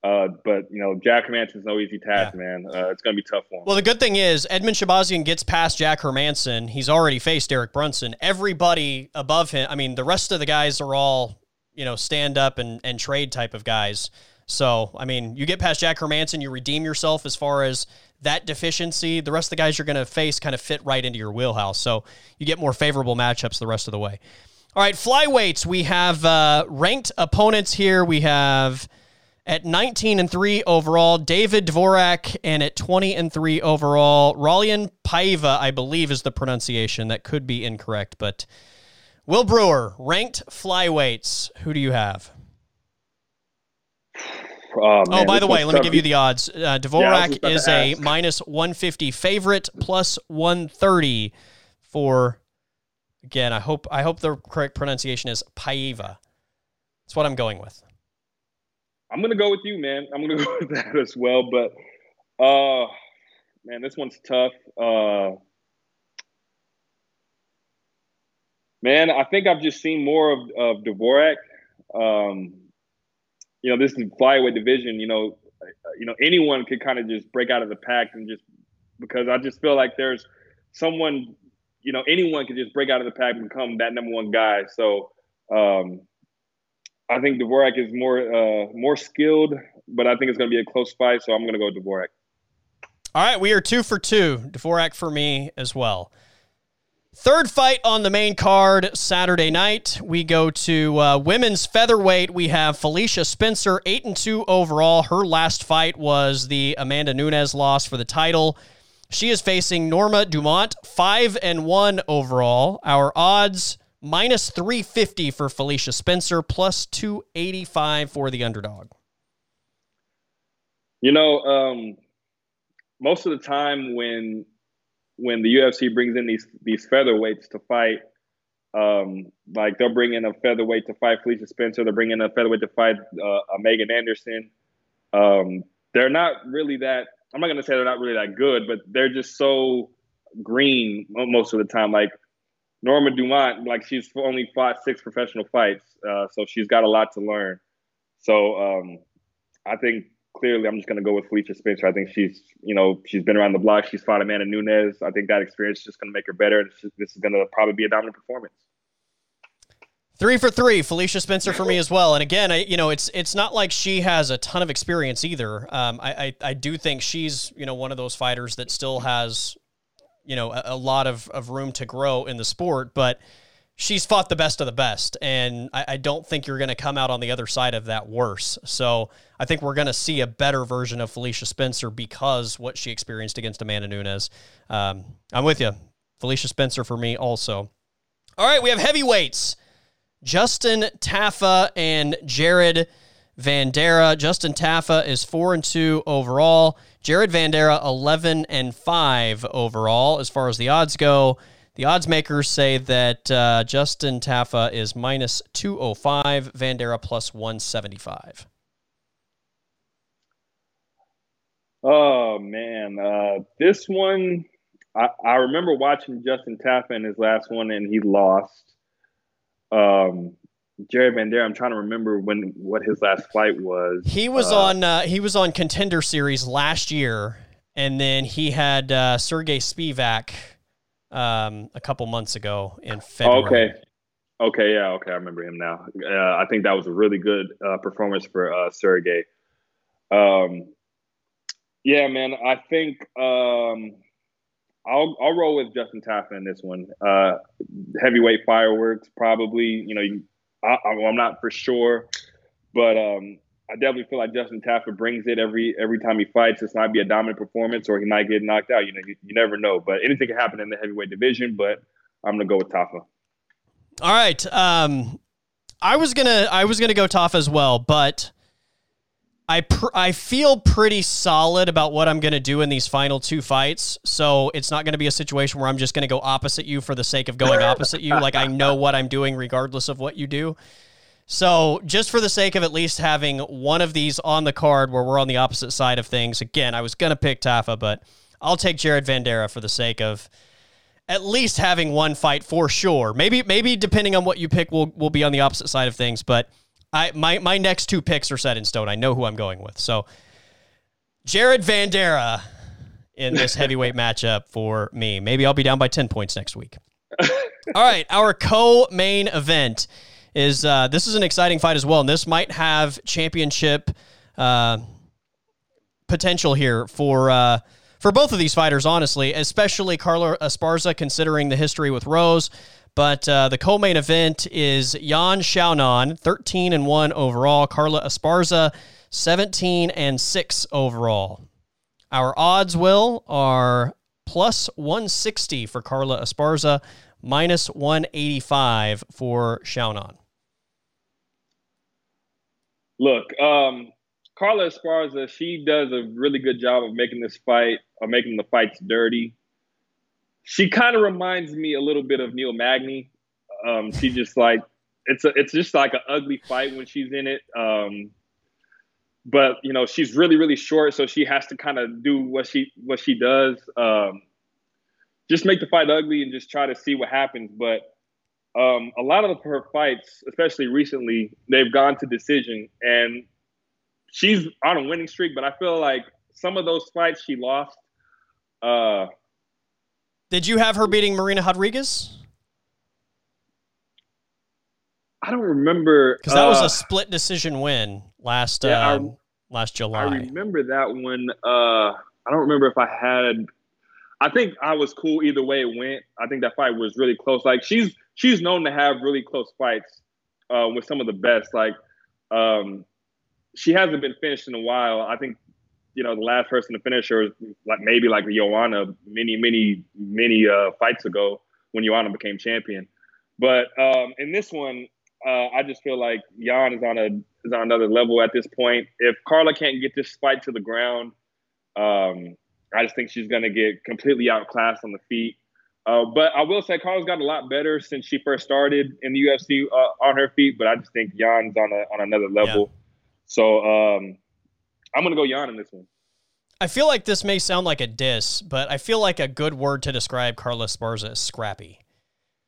Uh, but you know, Jack Hermansson's no easy task, yeah. man. Uh, it's going to be tough for him. Well, the good thing is Edmen Shahbazyan gets past Jack Hermansson. He's already faced Derek Brunson. Everybody above him, I mean, the rest of the guys are all you know stand up and and trade type of guys. So I mean, you get past Jack Hermansson, you redeem yourself as far as that deficiency, the rest of the guys you're going to face kind of fit right into your wheelhouse. So you get more favorable matchups the rest of the way. All right, flyweights. We have uh, ranked opponents here. We have at 19 and 3 overall, David Dvorak, and at 20 and 3 overall, Raulian Paiva, I believe is the pronunciation. That could be incorrect, but Will Brewer, ranked flyweights. Who do you have? Oh, man, oh, by the way, let me give you the odds. Uh, Dvorak yeah, is a minus 150 favorite, plus 130 for. Again, I hope I hope the correct pronunciation is Paiva. That's what I'm going with. I'm gonna go with you, man. I'm gonna go with that as well. But, uh, man, this one's tough. Uh, man, I think I've just seen more of of Dvorak. Um, you know, this is flyweight division. You know, you know anyone could kind of just break out of the pack and just because I just feel like there's someone, you know, anyone could just break out of the pack and become that number one guy. So um, I think Dvorak is more uh, more skilled, but I think it's going to be a close fight. So I'm going to go Dvorak. All right, we are two for two. Dvorak for me as well. Third fight on the main card Saturday night. We go to uh, women's featherweight. We have Felicia Spencer, eight and two overall. Her last fight was the Amanda Nunes loss for the title. She is facing Norma Dumont, five and one overall. Our odds minus three fifty for Felicia Spencer, plus two eighty five for the underdog. You know, um, most of the time when when the UFC brings in these these featherweights to fight, um, like they'll bring in a featherweight to fight Felicia Spencer, they'll bring in a featherweight to fight uh, Megan Anderson. Um, they're not really that. I'm not gonna say they're not really that good, but they're just so green most of the time. Like Norma Dumont, like she's only fought six professional fights, uh, so she's got a lot to learn. So um, I think clearly I'm just going to go with Felicia Spencer. I think she's, you know, she's been around the block. She's fought Amanda Nunes. I think that experience is just going to make her better. And this is going to probably be a dominant performance. Three for three, Felicia Spencer for me as well. And again, I, you know, it's it's not like she has a ton of experience either. Um, I, I, I do think she's you know one of those fighters that still has, you know, a, a lot of, of room to grow in the sport. But she's fought the best of the best, and I, I don't think you're going to come out on the other side of that worse. So I think we're going to see a better version of Felicia Spencer because what she experienced against Amanda Nunes. Um, I'm with you, Felicia Spencer for me also. All right, we have heavyweights. Justin Tafa and Jared Vanderaa. Justin Tafa is four and two overall. Jared Vanderaa eleven and five overall as far as the odds go. The odds makers say that uh, Justin Tafa is minus 205, Vanderaa plus 175. Oh, man. Uh, this one, I, I remember watching Justin Tafa in his last one, and he lost. Um, Jared Vanderaa, I'm trying to remember when what his last fight was. He was uh, on uh, he was on Contender Series last year, and then he had uh, Sergey Spivak um, a couple months ago in February. Okay. Okay, yeah, okay, I remember him now. Uh, I think that was a really good uh, performance for uh, Sergey. Um, yeah, man, I think um, I'll I'll roll with Justin Tafa in this one. Uh, heavyweight fireworks, probably. You know, I, am not for sure, but um, I definitely feel like Justin Tafa brings it every every time he fights. This might be a dominant performance, or he might get knocked out. You know, you, you never know. But anything can happen in the heavyweight division. But I'm gonna go with Tafa. All right. Um, I was gonna I was gonna go Tafa as well, but I pr- I feel pretty solid about what I'm gonna do in these final two fights. So it's not gonna be a situation where I'm just gonna go opposite you for the sake of going opposite you. Like I know what I'm doing regardless of what you do. So, just for the sake of at least having one of these on the card where we're on the opposite side of things, again, I was going to pick Tafa, but I'll take Jared Vanderaa for the sake of at least having one fight for sure. Maybe, maybe depending on what you pick, we'll, we'll be on the opposite side of things. But I my, my next two picks are set in stone. I know who I'm going with. So, Jared Vanderaa in this heavyweight matchup for me. Maybe I'll be down by 10 points next week. All right, our co main event is uh, this is an exciting fight as well, and this might have championship uh, potential here for uh, for both of these fighters. Honestly, especially Carla Esparza, considering the history with Rose. But uh, the co-main event is Yan Xiaonan, 13 and one overall. Carla Esparza, 17 and six overall. Our odds will are plus 160 for Carla Esparza, minus 185 for Xiaonan. Look, um, Carla Esparza, she does a really good job of making this fight, or making the fights dirty. She kind of reminds me a little bit of Neil Magny. Um, she just like it's a, it's just like an ugly fight when she's in it. Um, but you know she's really really short, so she has to kind of do what she what she does. Um, just make the fight ugly and just try to see what happens. But um, a lot of her fights, especially recently, they've gone to decision, and she's on a winning streak. But I feel like some of those fights she lost. Uh, Did you have her beating Marina Rodriguez? I don't remember because that uh, was a split decision win last yeah, um, I, last July. I remember that one. Uh, I don't remember if I had. I think I was cool either way it went. I think that fight was really close. Like she's she's known to have really close fights uh, with some of the best. Like um, she hasn't been finished in a while. I think you know the last person to finish her was like maybe like Joanna many many many uh, fights ago when Joanna became champion. But um, in this one, uh, I just feel like Yan is on a is on another level at this point. If Carla can't get this fight to the ground, um, I just think she's going to get completely outclassed on the feet. Uh, but I will say Carla's gotten a lot better since she first started in the UFC uh, on her feet. But I just think Yan's on a, on another level. Yeah. So um, I'm gonna go Yan in this one. I feel like this may sound like a diss, but I feel like a good word to describe Carla Esparza is scrappy.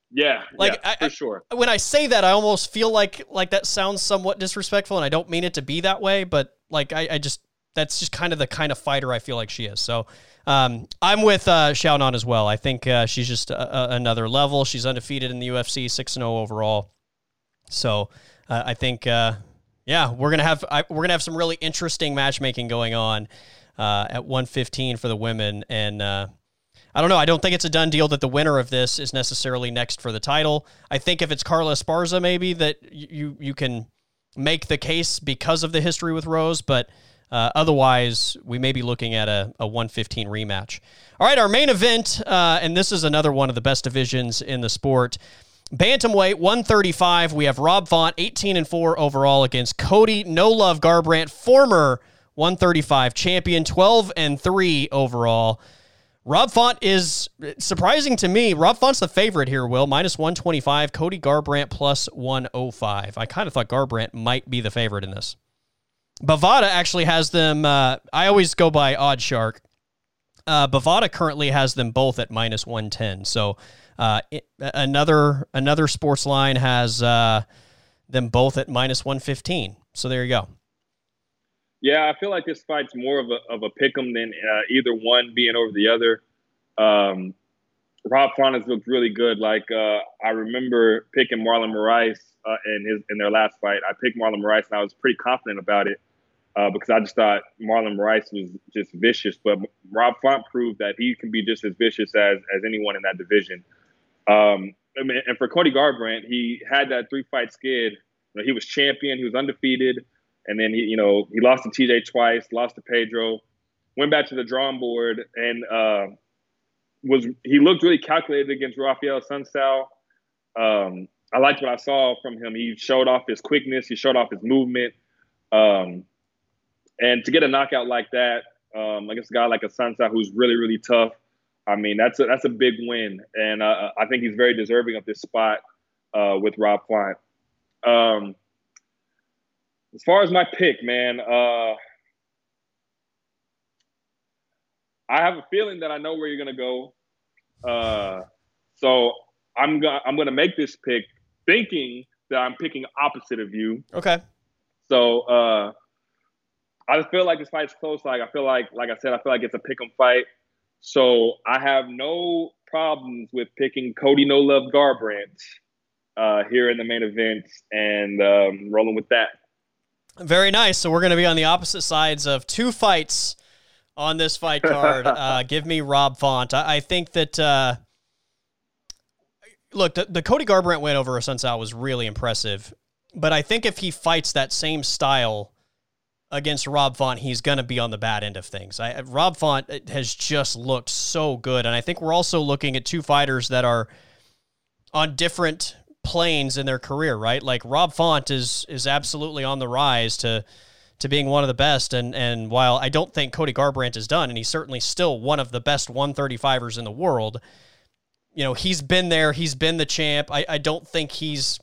Yeah, like yeah, I, for sure. when I say that, I almost feel like like that sounds somewhat disrespectful, and I don't mean it to be that way. But like I, I just that's just kind of the kind of fighter I feel like she is. So um, I'm with uh, Xiaonan as well. I think uh, she's just a, a, another level. She's undefeated in the UFC, six and zero oh overall. So uh, I think, uh, yeah, we're gonna have I, we're gonna have some really interesting matchmaking going on uh, at 115 for the women, and uh, I don't know. I don't think it's a done deal that the winner of this is necessarily next for the title. I think if it's Carla Esparza, maybe that you you can make the case because of the history with Rose, but. Uh, otherwise, we may be looking at a, a 115 rematch. All right, our main event, uh, and this is another one of the best divisions in the sport. Bantamweight 135. We have Rob Font, 18 and 4 overall against Cody No Love Garbrandt, former 135 champion, 12 and 3 overall. Rob Font is surprising to me. Rob Font's the favorite here, Will, minus 125. Cody Garbrandt plus 105. I kind of thought Garbrandt might be the favorite in this. Bovada actually has them. Uh, I always go by Odd Shark. Uh, Bovada currently has them both at minus 110. So uh, it, another another sports line has uh, them both at minus 115. So there you go. Yeah, I feel like this fight's more of a of a pick'em than uh, either one being over the other. Um, Rob Font has looked really good. Like uh, I remember picking Marlon Moraes uh, in his in their last fight. I picked Marlon Moraes and I was pretty confident about it uh, because I just thought Marlon Moraes was just vicious. But Rob Font proved that he can be just as vicious as as anyone in that division. Um, I mean, and for Cody Garbrandt, he had that three fight skid. You know, he was champion. He was undefeated, and then he, you know, he lost to TJ twice, lost to Pedro, went back to the drawing board, and uh, was he looked really calculated against Rafael Assunção. Um, I liked what I saw from him. He showed off his quickness. He showed off his movement. Um, and to get a knockout like that um, against a guy like a Assunção who's really, really tough, I mean, that's a, that's a big win. And uh, I think he's very deserving of this spot uh, with Rob Font. Um, as far as my pick, man, uh, I have a feeling that I know where you're to go. Uh, so I'm gonna I'm gonna make this pick thinking that I'm picking opposite of you. Okay. So uh, I feel like this fight's close. Like I feel like, like I said, I feel like it's a pick 'em fight. So I have no problems with picking Cody No Love Garbrandt uh, here in the main event and um, rolling with that. Very nice. So we're going to be on the opposite sides of two fights on this fight card. uh, give me Rob Font. I, I think that. Uh, look, the, the Cody Garbrandt win over Assunção was really impressive, but I think if he fights that same style against Rob Font, he's going to be on the bad end of things. I, Rob Font uh, has just looked so good, and I think we're also looking at two fighters that are on different planes in their career, right? Like Rob Font is is absolutely on the rise to to being one of the best. And and while I don't think Cody Garbrandt is done, and he's certainly still one of the best 135ers in the world, you know, he's been there, he's been the champ. I, I don't think he's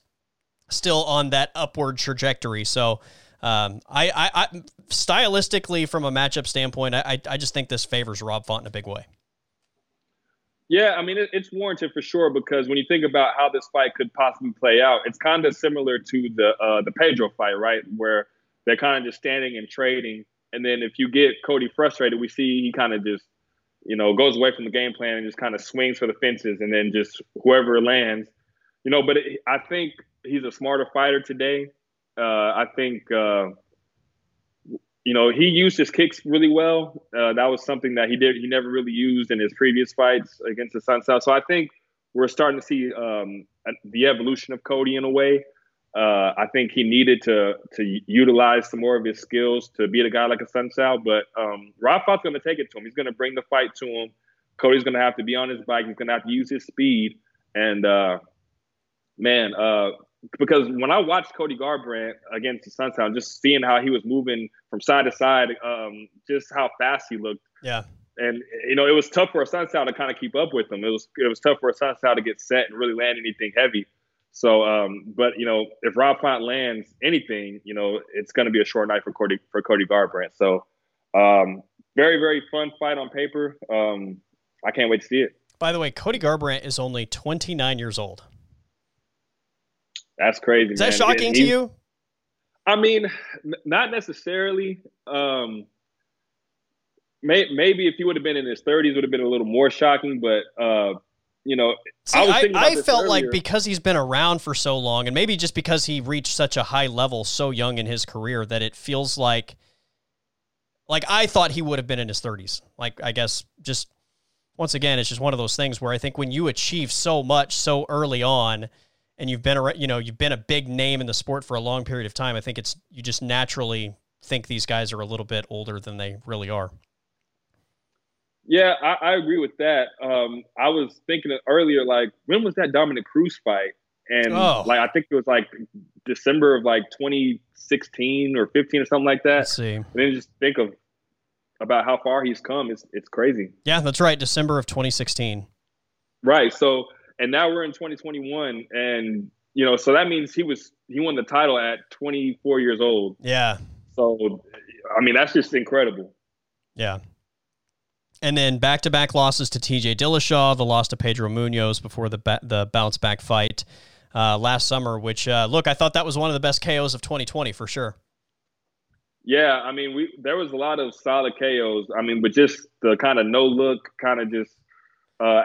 still on that upward trajectory. So um, I, I, I stylistically from a matchup standpoint, I, I just think this favors Rob Font in a big way. Yeah, I mean it, it's warranted for sure because when you think about how this fight could possibly play out, it's kind of similar to the uh, the Pedro fight, right? Where they're kind of just standing and trading. And then if you get Cody frustrated, we see he kind of just, you know, goes away from the game plan and just kind of swings for the fences and then just whoever lands, you know. But it, I think he's a smarter fighter today. Uh, I think, uh, you know, he used his kicks really well. Uh, that was something that he did. He never really used in his previous fights against the Assunção. So I think we're starting to see um, the evolution of Cody in a way. Uh, I think he needed to to utilize some more of his skills to beat a guy like Assunção. But um, Font's going to take it to him. He's going to bring the fight to him. Cody's going to have to be on his bike. He's going to have to use his speed. And uh, man, uh, because when I watched Cody Garbrandt against Assunção, just seeing how he was moving from side to side, um, just how fast he looked. Yeah. And you know, it was tough for Assunção to kind of keep up with him. It was it was tough for Assunção to get set and really land anything heavy. So, um, but you know, if Rob Font lands anything, you know, it's going to be a short night for Cody for Cody Garbrandt. So, um, very very fun fight on paper. Um, I can't wait to see it. By the way, Cody Garbrandt is only 29 years old. That's crazy. Is that man. shocking to you? I mean, n- not necessarily. Um, may- maybe if he would have been in his 30s, would have been a little more shocking. But uh, you know, See, I, I, I felt earlier. like because he's been around for so long, and maybe just because he reached such a high level so young in his career, that it feels like, like I thought he would have been in his thirties. Like I guess just once again, it's just one of those things where I think when you achieve so much so early on, and you've been a you know you've been a big name in the sport for a long period of time, I think it's you just naturally think these guys are a little bit older than they really are. Yeah, I, I agree with that. Um, I was thinking earlier, like, when was that Dominick Cruz fight? And oh. like, I think it was like December of like 2016 or 15 or something like that. Let's see. And then just think of about how far he's come. It's it's crazy. Yeah, that's right. December of 2016. Right. So, and now we're in 2021, and you know, so that means he was he won the title at 24 years old. Yeah. So, I mean, that's just incredible. Yeah. And then back to back losses to TJ Dillashaw, the loss to Pedro Munhoz before the ba- the bounce back fight uh, last summer. Which uh, look, I thought that was one of the best KOs of 2020 for sure. Yeah, I mean, we there was a lot of solid KOs. I mean, but just the kind of no look, kind of just uh,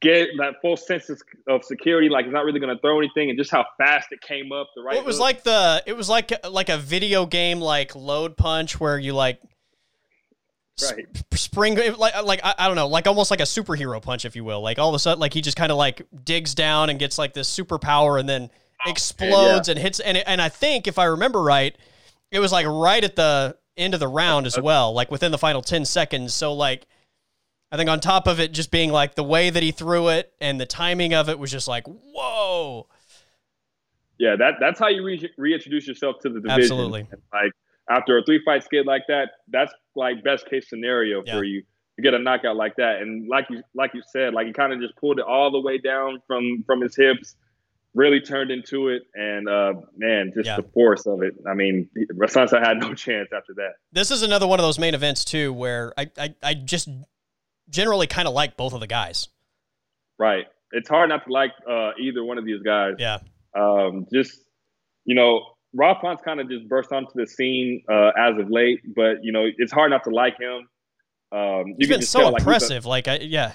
get that full sense of security, like he's not really going to throw anything, and just how fast it came up. The right. It was hook. like the it was like like a video game like load punch where you like right. spring like uh, like I, I don't know like almost like a superhero punch if you will like all of a sudden like he just kind of like digs down and gets like this superpower and then explodes yeah. and hits and and I think if I remember right it was like right at the end of the round as well like within the final 10 seconds so like I think on top of it just being like the way that he threw it and the timing of it was just like whoa yeah that that's how you re- reintroduce yourself to the division Absolutely. And, like after a three fight skid like that that's like best case scenario Yeah. for you to get a knockout like that. And like you like you said like he kind of just pulled it all the way down from from his hips really turned into it and uh man just Yeah. the force of it. I mean Assunção had no chance after that. This is another one of those main events too where I I, I just generally kind of like both of the guys. Right. It's hard not to like uh either one of these guys. Yeah. Um just you know Rob Font's kind of just burst onto the scene uh, as of late, but you know it's hard not to like him. Um, you he's been so tell, like, a- impressive like I yeah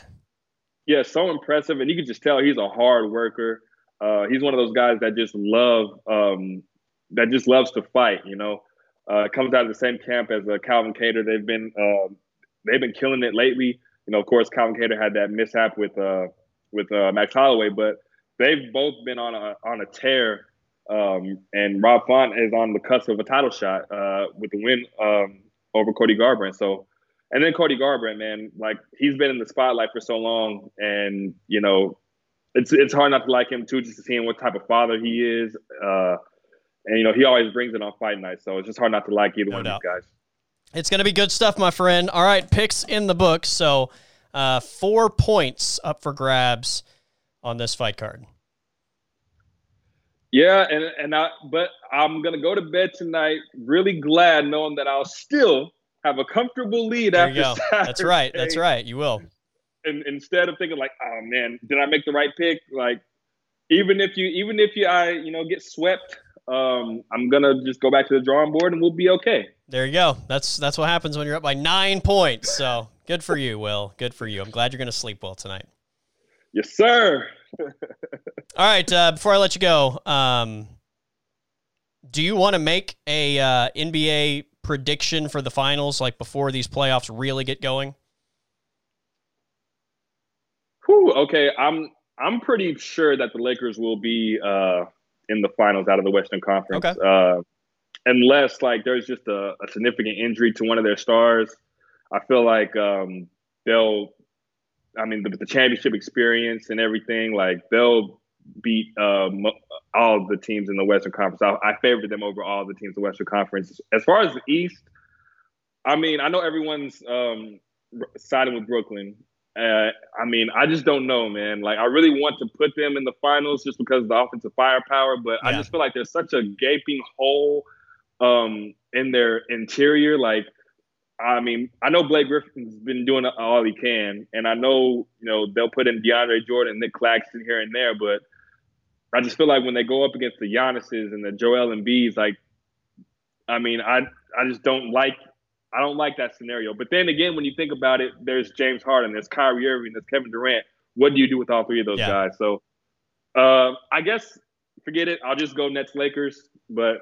yeah, so impressive, and you can just tell he's a hard worker. Uh, he's one of those guys that just love um, that just loves to fight. You know, uh, comes out of the same camp as uh, Calvin Kattar. They've been um they've been killing it lately. You know, of course, Calvin Kattar had that mishap with uh, with uh, Max Holloway, but they've both been on a on a tear. Um, and Rob Font is on the cusp of a title shot uh, with the win um, over Cody Garbrandt. So, and then Cody Garbrandt, man, like he's been in the spotlight for so long, and you know, it's it's hard not to like him too, just to seeing what type of father he is. Uh, and you know, he always brings it on fight night, so it's just hard not to like either No one doubt. of these guys. It's going to be good stuff, my friend. All right, picks in the book. So, uh, four points up for grabs on this fight card. Yeah, and and I but I'm gonna go to bed tonight really glad knowing that I'll still have a comfortable lead There after go. That's right. That's right. You will. And instead of thinking like, oh man, did I make the right pick? Like, even if you even if you I you know get swept, um, I'm gonna just go back to the drawing board and we'll be okay. There you go. That's that's what happens when you're up by nine points. So good for you, Will. Good for you. I'm glad you're going to sleep well tonight. Yes, sir. All right. Uh, before I let you go, um, do you want to make a uh, NBA prediction for the finals, like before these playoffs really get going? Whew, okay, I'm I'm pretty sure that the Lakers will be uh, in the finals out of the Western Conference. Okay. Uh, unless like there's just a, a significant injury to one of their stars, I feel like um, they'll. I mean, the, the championship experience and everything, like they'll beat um, all the teams in the Western Conference. I, I favored them over all the teams in the Western Conference. As far as the East, I mean, I know everyone's um, siding with Brooklyn. Uh, I mean, I just don't know, man. Like, I really want to put them in the finals just because of the offensive firepower, but I just feel like there's such a gaping hole um, in their interior. Like, I mean, I know Blake Griffin's been doing all he can, and I know you know they'll put in DeAndre Jordan, Nic Claxton here and there, but I just feel like when they go up against the Giannis's and the Joel Embiid's, like, I mean, I I just don't like I don't like that scenario. But then again, when you think about it, there's James Harden, there's Kyrie Irving, there's Kevin Durant. What do you do with all three of those Yeah. guys? So, uh, I guess forget it. I'll just go Nets Lakers, but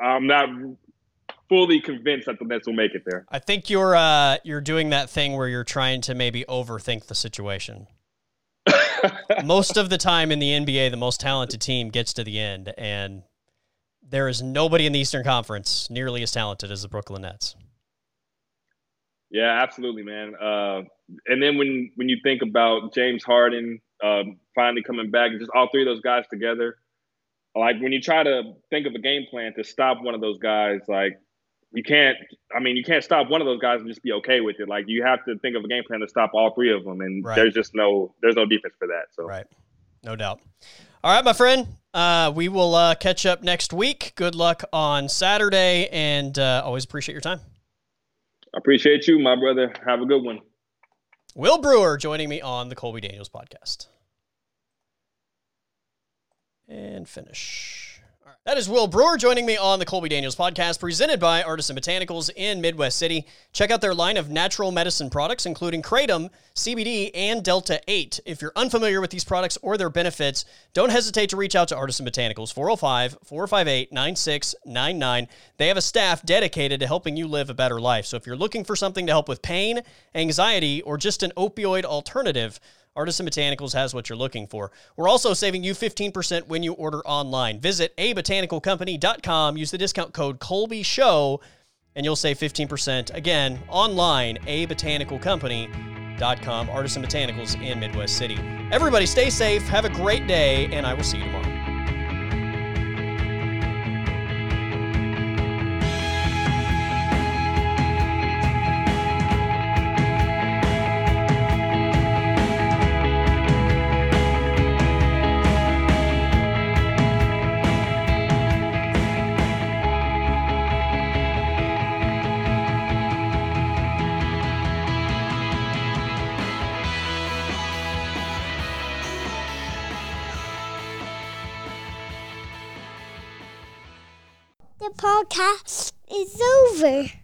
I'm not fully convinced that the Nets will make it there. I think you're uh, you're doing that thing where you're trying to maybe overthink the situation. most of the time in the NBA, the most talented team gets to the end, and there is nobody in the Eastern Conference nearly as talented as the Brooklyn Nets. Yeah, absolutely, man. Uh, and then when when you think about James Harden um, finally coming back, just all three of those guys together, like when you try to think of a game plan to stop one of those guys, like you can't. I mean, you can't stop one of those guys and just be okay with it. Like you have to think of a game plan to stop all three of them, and Right. there's just no there's no defense for that. So Right. No doubt. All right, my friend. Uh, we will uh, catch up next week. Good luck on Saturday, and uh, always appreciate your time. I appreciate you, my brother. Have a good one. Will Brewer joining me on the Colby Daniels podcast. And finish. That is Will Brewer joining me on the Colby Daniels podcast, presented by Artisan Botanicals in Midwest City. Check out their line of natural medicine products, including Kratom, CBD, and Delta 8. If you're unfamiliar with these products or their benefits, don't hesitate to reach out to Artisan Botanicals, 405 458 9699. They have a staff dedicated to helping you live a better life. So if you're looking for something to help with pain, anxiety, or just an opioid alternative, Artisan Botanicals has what you're looking for. We're also saving you 15% when you order online. Visit abotanicalcompany.com, use the discount code Colby Show, and you'll save 15%. Again, online, abotanicalcompany.com, Artisan Botanicals in Midwest City. Everybody stay safe, have a great day, and I will see you tomorrow. Podcast is over.